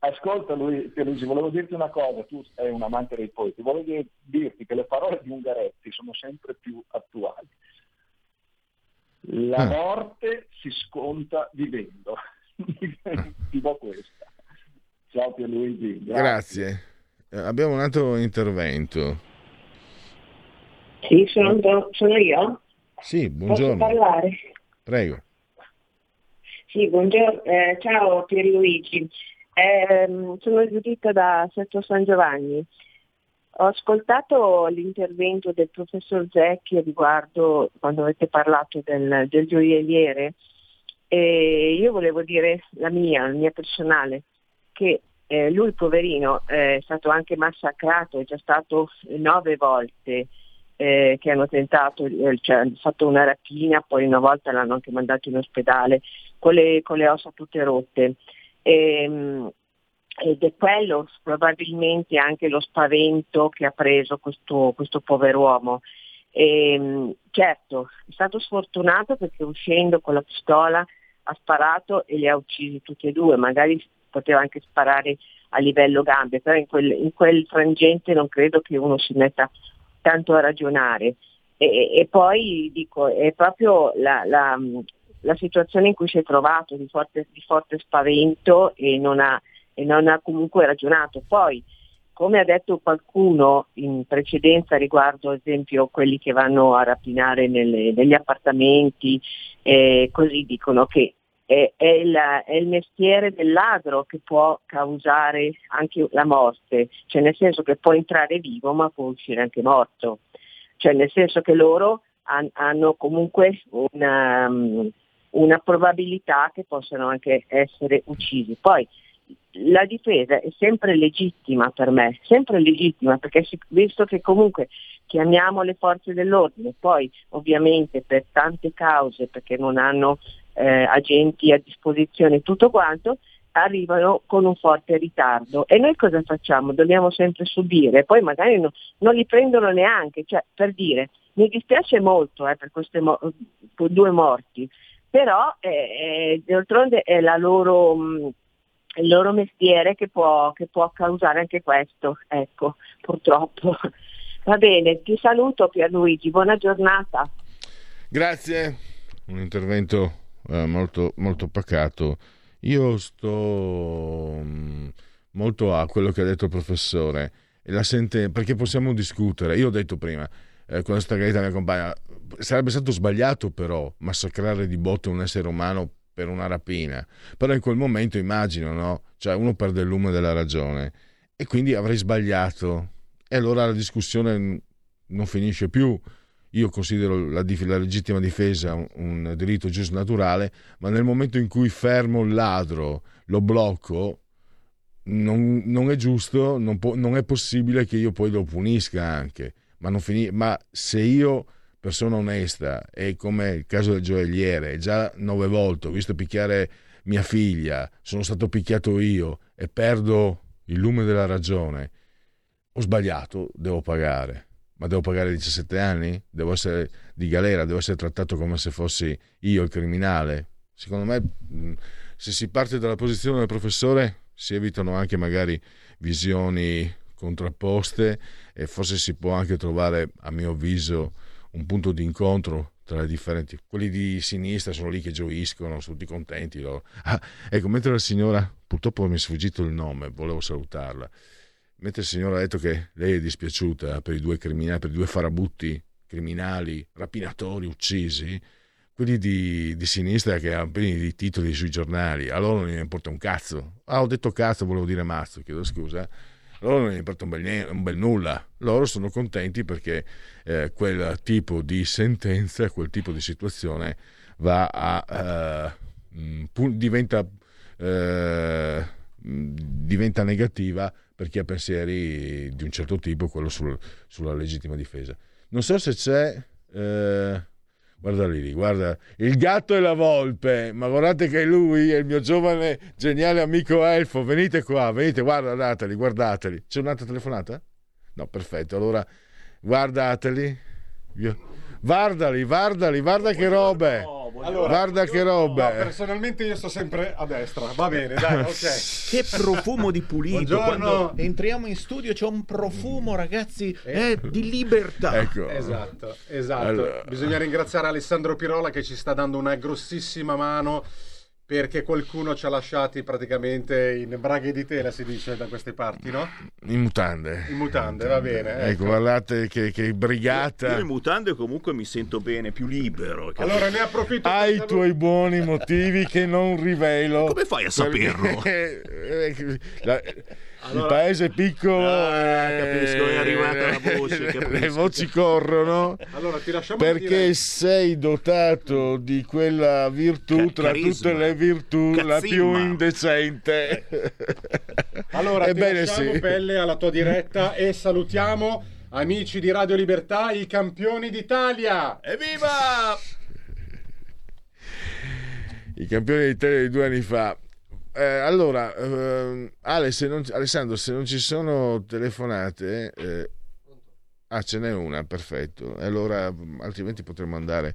Ascolta lui, Pierluigi, volevo dirti una cosa, tu sei un amante dei poeti, volevo dirti che le parole di Ungaretti sono sempre più attuali. La ah. morte si sconta vivendo. Ti do questa. Ciao Pierluigi. Grazie. grazie. Eh, abbiamo un altro intervento. Sì, sono, sono io? Sì, buongiorno. Posso parlare? Prego. Sì, buongiorno. Eh, ciao Pierluigi. Eh, sono Giuditta da Sesto San Giovanni. Ho ascoltato l'intervento del professor Zecchi riguardo quando avete parlato del, del gioielliere e io volevo dire la mia, la mia personale, che eh, lui poverino è stato anche massacrato, è già stato nove volte eh, che hanno tentato, eh, cioè hanno fatto una rapina, poi una volta l'hanno anche mandato in ospedale con le, con le ossa tutte rotte. Ehm, ed è quello probabilmente anche lo spavento che ha preso questo, questo pover'uomo. E, ehm, certo, è stato sfortunato perché uscendo con la pistola ha sparato e li ha uccisi tutti e due, magari poteva anche sparare a livello gambe, però in quel, in quel frangente non credo che uno si metta tanto a ragionare. E, e poi dico, è proprio la, la, la situazione in cui si è trovato di forte, di forte spavento e non, ha, e non ha comunque ragionato. Poi, come ha detto qualcuno in precedenza riguardo ad esempio quelli che vanno a rapinare nelle, negli appartamenti, eh, così dicono che è, è, il, è, il, mestiere del ladro che può causare anche la morte, cioè nel senso che può entrare vivo ma può uscire anche morto, cioè nel senso che loro han, hanno comunque una, una probabilità che possano anche essere uccisi. Poi la difesa è sempre legittima per me, sempre legittima, perché visto che comunque chiamiamo le forze dell'ordine, poi ovviamente per tante cause, perché non hanno eh, agenti a disposizione tutto quanto, arrivano con un forte ritardo. E noi cosa facciamo? Dobbiamo sempre subire, poi magari no, non li prendono neanche, cioè per dire, mi dispiace molto eh, per queste mo- due morti, però eh, eh, d'altronde è loro... Mh, il loro mestiere che può, che può causare anche questo, ecco, purtroppo. Va bene, ti saluto Pierluigi, buona giornata. Grazie, un intervento eh, molto, molto pacato. Io sto mm, molto a quello che ha detto il professore, sente, perché possiamo discutere. Io ho detto prima, eh, sta la mia compagna, sarebbe stato sbagliato però massacrare di botte un essere umano per una rapina. Però in quel momento immagino, no? Cioè uno perde il lume della ragione e quindi avrei sbagliato. E allora la discussione non finisce più. Io considero la, la legittima difesa un, un, diritto giusto naturale, ma nel momento in cui fermo il ladro, lo blocco, non, non è giusto, non, po- non, è possibile che io poi lo punisca anche. Ma, fin- ma se io persona onesta e come il caso del gioielliere, già nove volte ho visto picchiare mia figlia, sono stato picchiato io e perdo il lume della ragione, ho sbagliato, devo pagare. Ma devo pagare 17 anni? Devo essere di galera, devo essere trattato come se fossi io il criminale? Secondo me, se si parte dalla posizione del professore, si evitano anche magari visioni contrapposte e forse si può anche trovare, a mio avviso, un punto di incontro tra le differenti. Quelli di sinistra sono lì che gioiscono, sono tutti contenti. Loro. Ah, ecco, mentre la signora, purtroppo mi è sfuggito il nome, volevo salutarla. Mentre il signore ha detto che lei è dispiaciuta per i due criminali, per i due farabutti criminali, rapinatori uccisi, quelli di, di sinistra che hanno pieni di titoli sui giornali, a loro non ne importa un cazzo. Ah, ho detto cazzo, volevo dire mazzo, chiedo scusa. Loro non ne importa un bel, un bel nulla. Loro sono contenti perché eh, quel tipo di sentenza, quel tipo di situazione va a... Uh, diventa, uh, diventa negativa per chi ha pensieri di un certo tipo, quello sul, sulla legittima difesa. Non so se c'è... Guarda lì, guarda il gatto e la volpe. Ma guardate che lui è il mio giovane, geniale amico elfo. Venite qua, venite, guardateli, guardateli. C'è un'altra telefonata? No, perfetto. Allora, guardateli. Guardali, guardali, guarda che robe. Allora, guarda che robe. No, personalmente io sto sempre a destra. Va bene, dai, ok. che profumo di pulito. Buongiorno. Quando entriamo in studio c'è un profumo, ragazzi, eh. eh, di libertà. Ecco. Esatto, esatto. Allora. Bisogna ringraziare Alessandro Pirola che ci sta dando una grossissima mano perché qualcuno ci ha lasciati praticamente in braghe di tela, si dice da queste parti, no? In mutande. In mutande, va bene. Ecco, ecco guardate che, che, brigata. Io in mutande comunque mi sento bene, più libero. Capito? Allora ne approfitto. Hai i tuoi buoni motivi che non rivelo. Come fai a saperlo? Allora, il paese è piccolo, ah, eh, capisco, è arrivata la voce. Capisco. Le voci corrono allora, perché dire... sei dotato di quella virtù tra tutte le virtù Cazzimma. la più indecente. Allora, Ebbene, sì. pelle alla tua diretta e salutiamo amici di Radio Libertà, i campioni d'Italia. Evviva! I campioni d'Italia di due anni fa eh, allora, eh, Ale, se non, Alessandro, se non ci sono telefonate, eh, ah, ce n'è una, perfetto. Allora, altrimenti potremmo andare.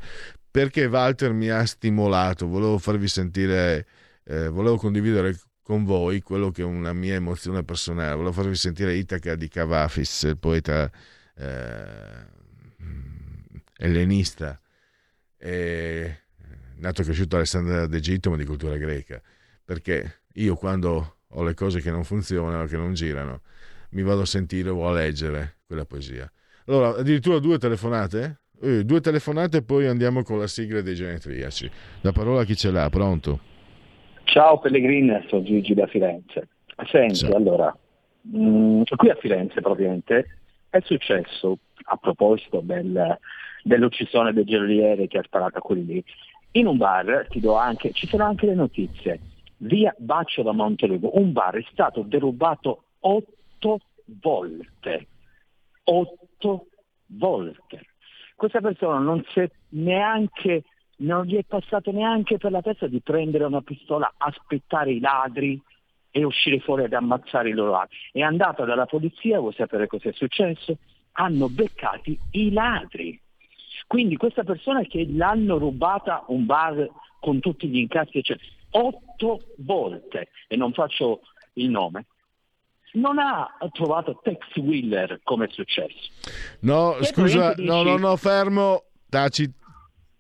Perché Walter mi ha stimolato, volevo farvi sentire, eh, volevo condividere con voi quello che è una mia emozione personale. Volevo farvi sentire Itaca di Cavafis, il poeta eh, ellenista, nato e cresciuto a Alessandria d'Egitto, ma di cultura greca perché io quando ho le cose che non funzionano, che non girano, mi vado a sentire o a leggere quella poesia. Allora, addirittura due telefonate? Eh, due telefonate e poi andiamo con la sigla dei genetriaci. La parola a chi ce l'ha, pronto? Ciao Pellegrini, sono Gigi da Firenze. Senti, Ciao. allora, mh, mm, qui a Firenze praticamente è successo, a proposito del, dell'uccisione del giornaliere che ha sparato a quelli lì, in un bar, ti do anche, ci sono anche le notizie, via Baccio da Montelugo, un bar è stato derubato otto volte. Otto volte. Questa persona non, neanche, non gli è passato neanche per la testa di prendere una pistola, aspettare i ladri e uscire fuori ad ammazzare i loro ladri. È andata dalla polizia, vuoi sapere cosa è successo? Hanno beccati i ladri. Quindi questa persona che l'hanno rubata un bar con tutti gli incassi, eccetera, otto volte, e non faccio il nome, non ha trovato Tex Wheeler come è successo. No, che scusa, dici... no, no, no, fermo, taci,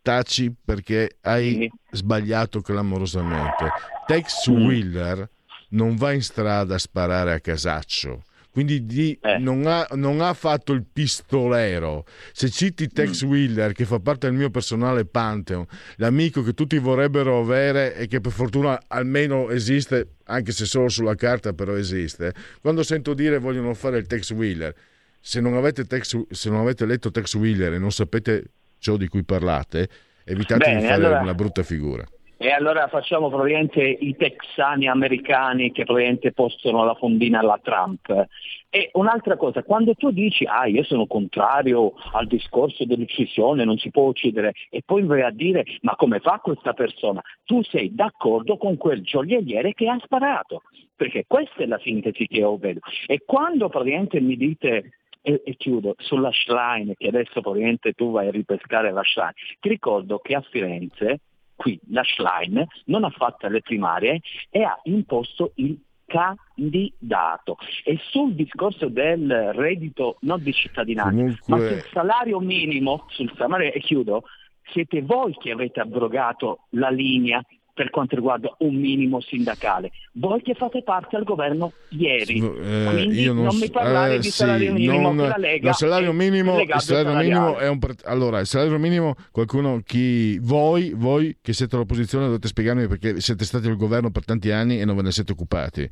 taci perché hai sì. sbagliato clamorosamente. Tex mm. Wheeler non va in strada a sparare a casaccio quindi di, eh. non, ha, non, ha, fatto il pistolero. Se citi Tex mm. Wheeler, che fa parte del mio personale Pantheon, l'amico che tutti vorrebbero avere e che per fortuna almeno esiste, anche se solo sulla carta, però esiste, quando sento dire vogliono fare il Tex Wheeler, se non avete, Tex, se non avete letto Tex Wheeler e non sapete ciò di cui parlate, evitate Bene, di fare allora... una brutta figura. E allora facciamo probabilmente i texani americani che probabilmente postano la fondina alla Trump. E un'altra cosa, quando tu dici ah io sono contrario al discorso dell'uccisione, non si può uccidere, e poi vai a dire ma come fa questa persona? Tu sei d'accordo con quel gioielliere che ha sparato, perché questa è la sintesi che io vedo. E quando praticamente mi dite e, e, chiudo sulla Schlein, che adesso probabilmente tu vai a ripescare la Schlein, ti ricordo che a Firenze qui la Schlein non ha fatto le primarie e ha imposto il candidato. E sul discorso del reddito non di cittadinanza, Comunque... ma sul salario minimo, sul salario, e chiudo, siete voi che avete abrogato la linea per quanto riguarda un minimo sindacale. Voi che fate parte al governo ieri, Eh, quindi io non, s- mi parlare eh, di sì, salario minimo, non- la Lega il salario minimo, il salario minimo è un allora il salario minimo qualcuno chi voi voi che siete all'opposizione dovete spiegarmi perché siete stati al governo per tanti anni e non ve ne siete occupati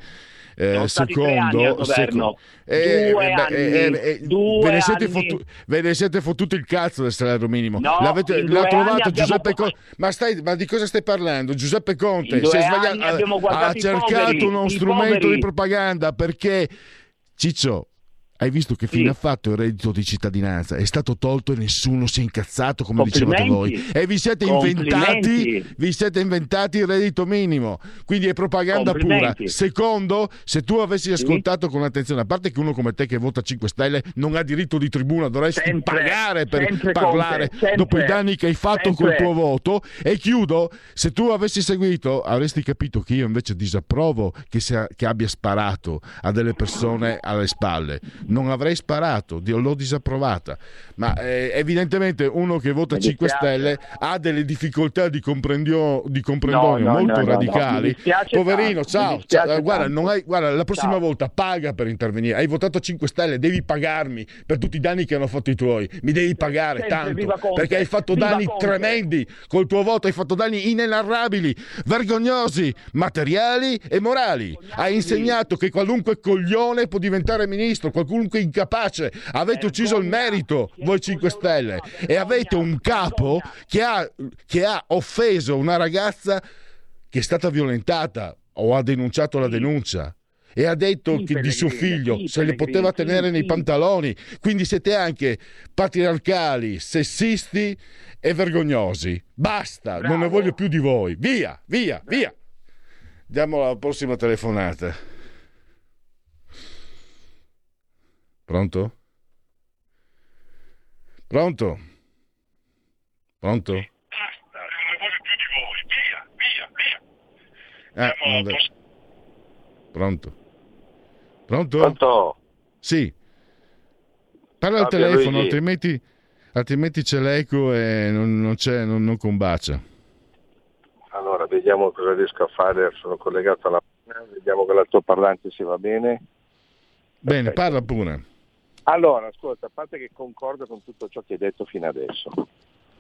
Eh, al governo. eh, Due beh, anni. eh, eh, Due ve, ne siete fottu- ve ne siete fottuti il cazzo del salario minimo No, L'avete- l'ha trovato Giuseppe Conte ma, stai, ma di cosa stai parlando Giuseppe Conte si è sbagliato ha- cercato poveri, uno strumento poveri. di propaganda perché Ciccio hai visto che fine ha fatto il reddito di cittadinanza? È stato tolto e nessuno si è incazzato come dicevate voi. E vi siete inventati, vi siete inventati il reddito minimo. Quindi è propaganda pura. Secondo, se tu avessi ascoltato con attenzione, a parte che uno come te che vota 5 Stelle non ha diritto di tribuna, dovresti Sempre, pagare per parlare sempre, dopo i danni che hai fatto col sempre. tuo voto. E chiudo, se tu avessi seguito avresti capito che io invece disapprovo che, sia- che abbia sparato a delle persone alle spalle. Non avrei sparato, l'ho disapprovata. Ma eh, evidentemente uno che vota Mi 5 dispiace. Stelle ha delle difficoltà di, comprendio- di comprendonio No, no, molto no, radicali. Poverino, ciao, ciao, guarda, tanto. non hai- guarda, la prossima Ciao. volta paga per intervenire. Hai votato 5 Stelle, devi pagarmi per tutti i danni che hanno fatto i tuoi. Mi devi pagare Sempre, tanto perché hai fatto viva danni Conte. tremendi. Col tuo voto hai fatto danni inenarrabili, vergognosi, materiali e morali. Hai insegnato che qualunque coglione può diventare ministro, qualunque incapace. Avete ucciso il merito, voi 5 Stelle, e avete un capo che ha, che ha offeso una ragazza che è stata violentata o ha denunciato la denuncia. E ha detto Sì, che di suo figlio sì, se le poteva sì, tenere nei sì. pantaloni. Quindi siete anche patriarcali, sessisti e vergognosi. Basta, non ne voglio più di voi. Via, via, via. Diamo la prossima telefonata. Pronto? Pronto? Pronto? Eh, non de- Pronto? Pronto? Pronto? Sì. Parla al Ah, telefono, altrimenti, altrimenti c'è l'eco e non, non c'è, non, non combacia. Allora, vediamo cosa riesco a fare. Sono collegato alla vediamo che l'altoparlante si va bene. Bene, parla pure. Allora, ascolta, a parte che concordo con tutto ciò che hai detto fino adesso,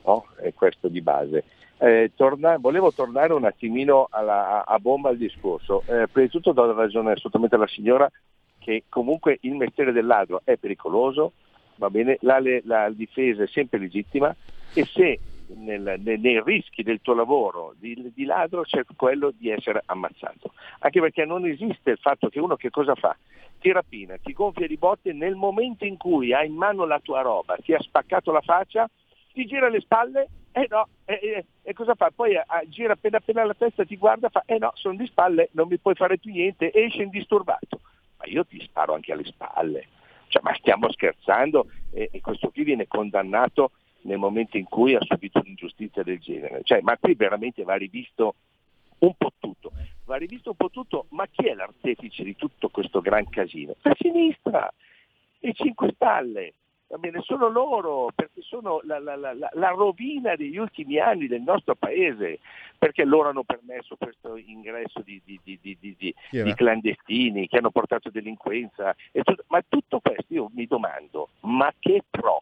no? E questo di base. Eh, torna- volevo tornare un attimino alla- a, bomba al discorso. Eh, prima di tutto do ragione assolutamente alla signora che comunque il mestiere del ladro è pericoloso, va bene, la, le- la difesa è sempre legittima e se nel- ne- nei rischi del tuo lavoro di, di ladro c'è quello di essere ammazzato. Anche perché non esiste il fatto che uno che cosa fa? Ti rapina, ti gonfia di botte nel momento in cui ha in mano la tua roba, ti ha spaccato la faccia, ti gira le spalle e no, e, e- e cosa fa? Poi ah, gira appena appena la testa, ti guarda, fa eh no, sono di spalle, non mi puoi fare più niente, esce indisturbato. Ma io ti sparo anche alle spalle. Cioè, ma stiamo scherzando e, e questo qui viene condannato nel momento in cui ha subito un'ingiustizia del genere. Cioè, ma qui veramente va rivisto un po' tutto. Va rivisto un po' tutto, ma chi è l'artefice di tutto questo gran casino? La sinistra, i 5 Stalle. Va bene, sono loro, perché sono la, la- la- la- rovina degli ultimi anni del nostro paese, perché loro hanno permesso questo ingresso di, di- di- di- clandestini che hanno portato delinquenza. tutto- ma tutto questo io mi domando, ma che pro?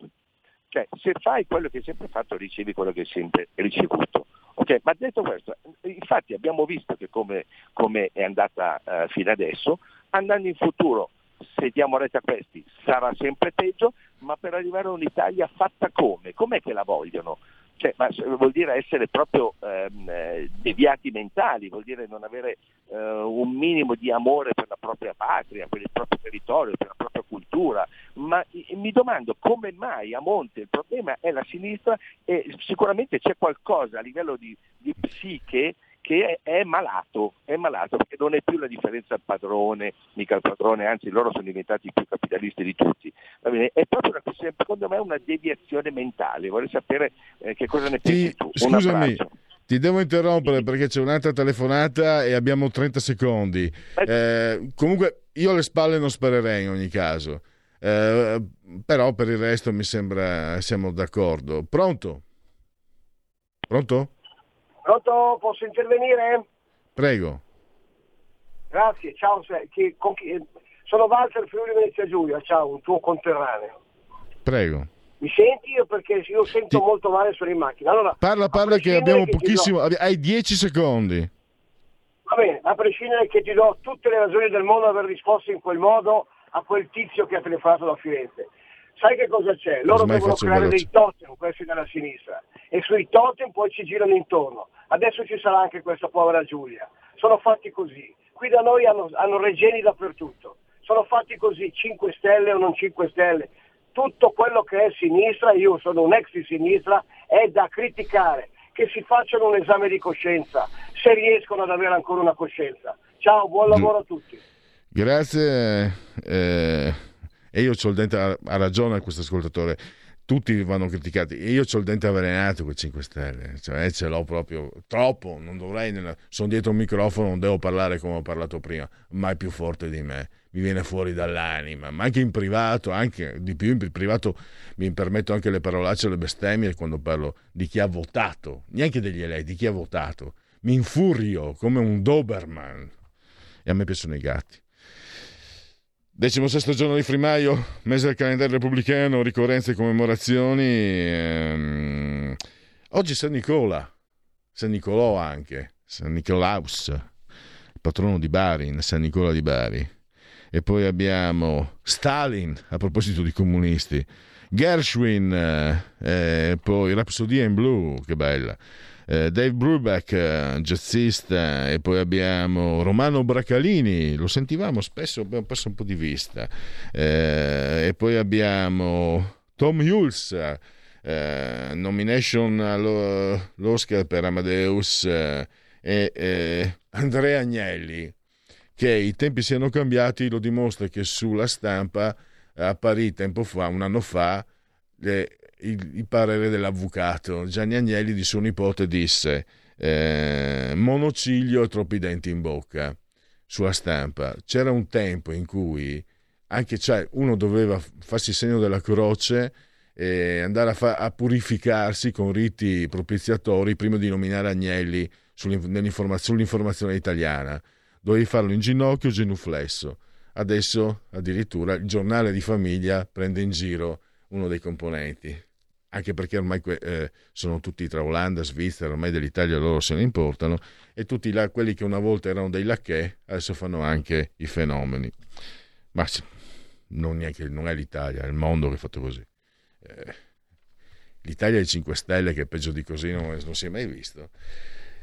Cioè, se fai quello che hai sempre fatto, ricevi quello che hai sempre ricevuto. Ok, Ma detto questo, infatti abbiamo visto che come, come è andata eh, fino adesso, andando in futuro, se diamo retta a questi, sarà sempre peggio, ma per arrivare a un'Italia fatta come? Com'è che la vogliono? Cioè, ma vuol dire essere proprio ehm, eh, deviati mentali, vuol dire non avere eh, un minimo di amore per la propria patria, per il proprio territorio, per la propria cultura. Ma i- mi domando come mai a monte il problema è la sinistra e sicuramente c'è qualcosa a livello di, di psiche che è, è malato, è malato perché non è più la differenza padrone, mica il padrone, anzi loro sono diventati i più capitalisti di tutti. Va bene? È proprio una questione, secondo me, una deviazione mentale. Vorrei sapere eh, che cosa ne pensi tu. Un Scusami, ti devo interrompere perché c'è un'altra telefonata e abbiamo 30 secondi. Eh, comunque io alle spalle non sparerei in ogni caso. Eh, però per il resto mi sembra siamo d'accordo. Pronto? Pronto? Pronto? Posso intervenire? Prego. Grazie, ciao. chi- chi- sono Walter Friuli Venezia Giulia, ciao, un tuo conterraneo. Prego. Mi senti io perché io sento molto male, sono in macchina. Allora, Parla, parla che abbiamo che ti pochissimo. abbi- Hai 10 secondi. Va bene, a prescindere che ti do tutte le ragioni del modo di aver risposto in quel modo a quel tizio che ha telefonato da Firenze. Sai che cosa c'è? Loro Casomai devono creare veloce. dei totem, questi della sinistra, e sui totem poi ci girano intorno. Adesso ci sarà anche questa povera Giulia. Sono fatti così. Qui da noi hanno, hanno regeni dappertutto. Sono fatti così, 5 stelle o non 5 stelle. Tutto quello che è sinistra, io sono un ex di sinistra, è da criticare. Che si facciano un esame di coscienza, se riescono ad avere ancora una coscienza. Ciao, buon lavoro a tutti. Grazie. eh, e io ho il dente, ha, ragione questo ascoltatore. Tutti vanno criticati. E io ho il dente avvelenato con 5 Stelle. Cioè, ce l'ho proprio troppo. Non dovrei. nella- sono dietro un microfono, non devo parlare come ho parlato prima. Ma è più forte di me. Mi viene fuori dall'anima. Ma anche in privato, anche di più in privato, mi permetto anche le parolacce le bestemmie quando parlo di chi ha votato. Neanche degli eletti, di chi ha votato. Mi infurio come un Doberman. E a me piacciono i gatti. Decimo sesto giorno di Frimaio, mese del calendario repubblicano, ricorrenze e commemorazioni. ehm, Oggi San Nicola, San Nicolò anche, San Nicolaus, patrono di Bari, San Nicola di Bari. E poi abbiamo Stalin, a proposito di comunisti, Gershwin, eh, poi Rhapsody in Blue, che bella. Eh, Dave Brubeck, eh, jazzista, e poi abbiamo Romano Bracalini, lo sentivamo spesso, abbiamo perso un po' di vista. Eh, e poi abbiamo Tom Hulse, eh, nomination allo- all'Oscar per Amadeus, eh, e eh, Andrea Agnelli, che i tempi siano cambiati lo dimostra che sulla stampa apparì tempo fa, un anno fa, le- il, il parere dell'avvocato Gianni Agnelli di suo nipote disse eh, monociglio e troppi denti in bocca sulla stampa. C'era un tempo in cui anche cioè, uno doveva farsi segno della croce e andare a, fa- a purificarsi con riti propiziatori prima di nominare Agnelli sull'informazione italiana. Dovevi farlo in ginocchio genuflesso. Adesso addirittura il giornale di famiglia prende in giro uno dei componenti, anche perché ormai eh, sono tutti tra Olanda, Svizzera, ormai dell'Italia loro se ne importano, e tutti là, quelli che una volta erano dei lacchè, adesso fanno anche i fenomeni. Ma non, neanche- non è l'Italia, è il mondo che è fatto così. Eh, L'Italia dei 5 Stelle, che peggio di così non, non si è mai visto.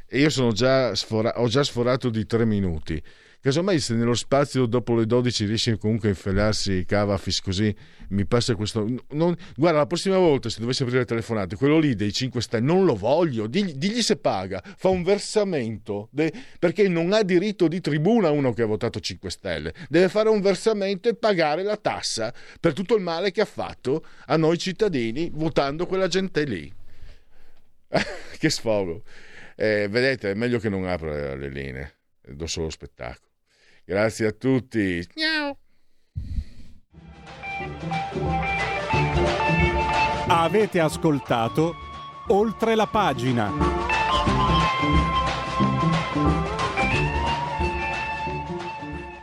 E io già sfora- ho già sforato di 3 minuti. Casomai se nello spazio dopo le 12 riesce comunque a infilarsi Cavafis così mi passa questo... non- guarda, la prossima volta se dovessi aprire le telefonate, quello lì dei 5 Stelle, non lo voglio, digli, digli se paga, fa un versamento, de- perché non ha diritto di tribuna uno che ha votato 5 Stelle, deve fare un versamento e pagare la tassa per tutto il male che ha fatto a noi cittadini votando quella gente lì. che sfogo. Eh, vedete, è meglio che non apra le linee, do solo spettacolo. Grazie a tutti. Ciao. Avete ascoltato oltre la pagina.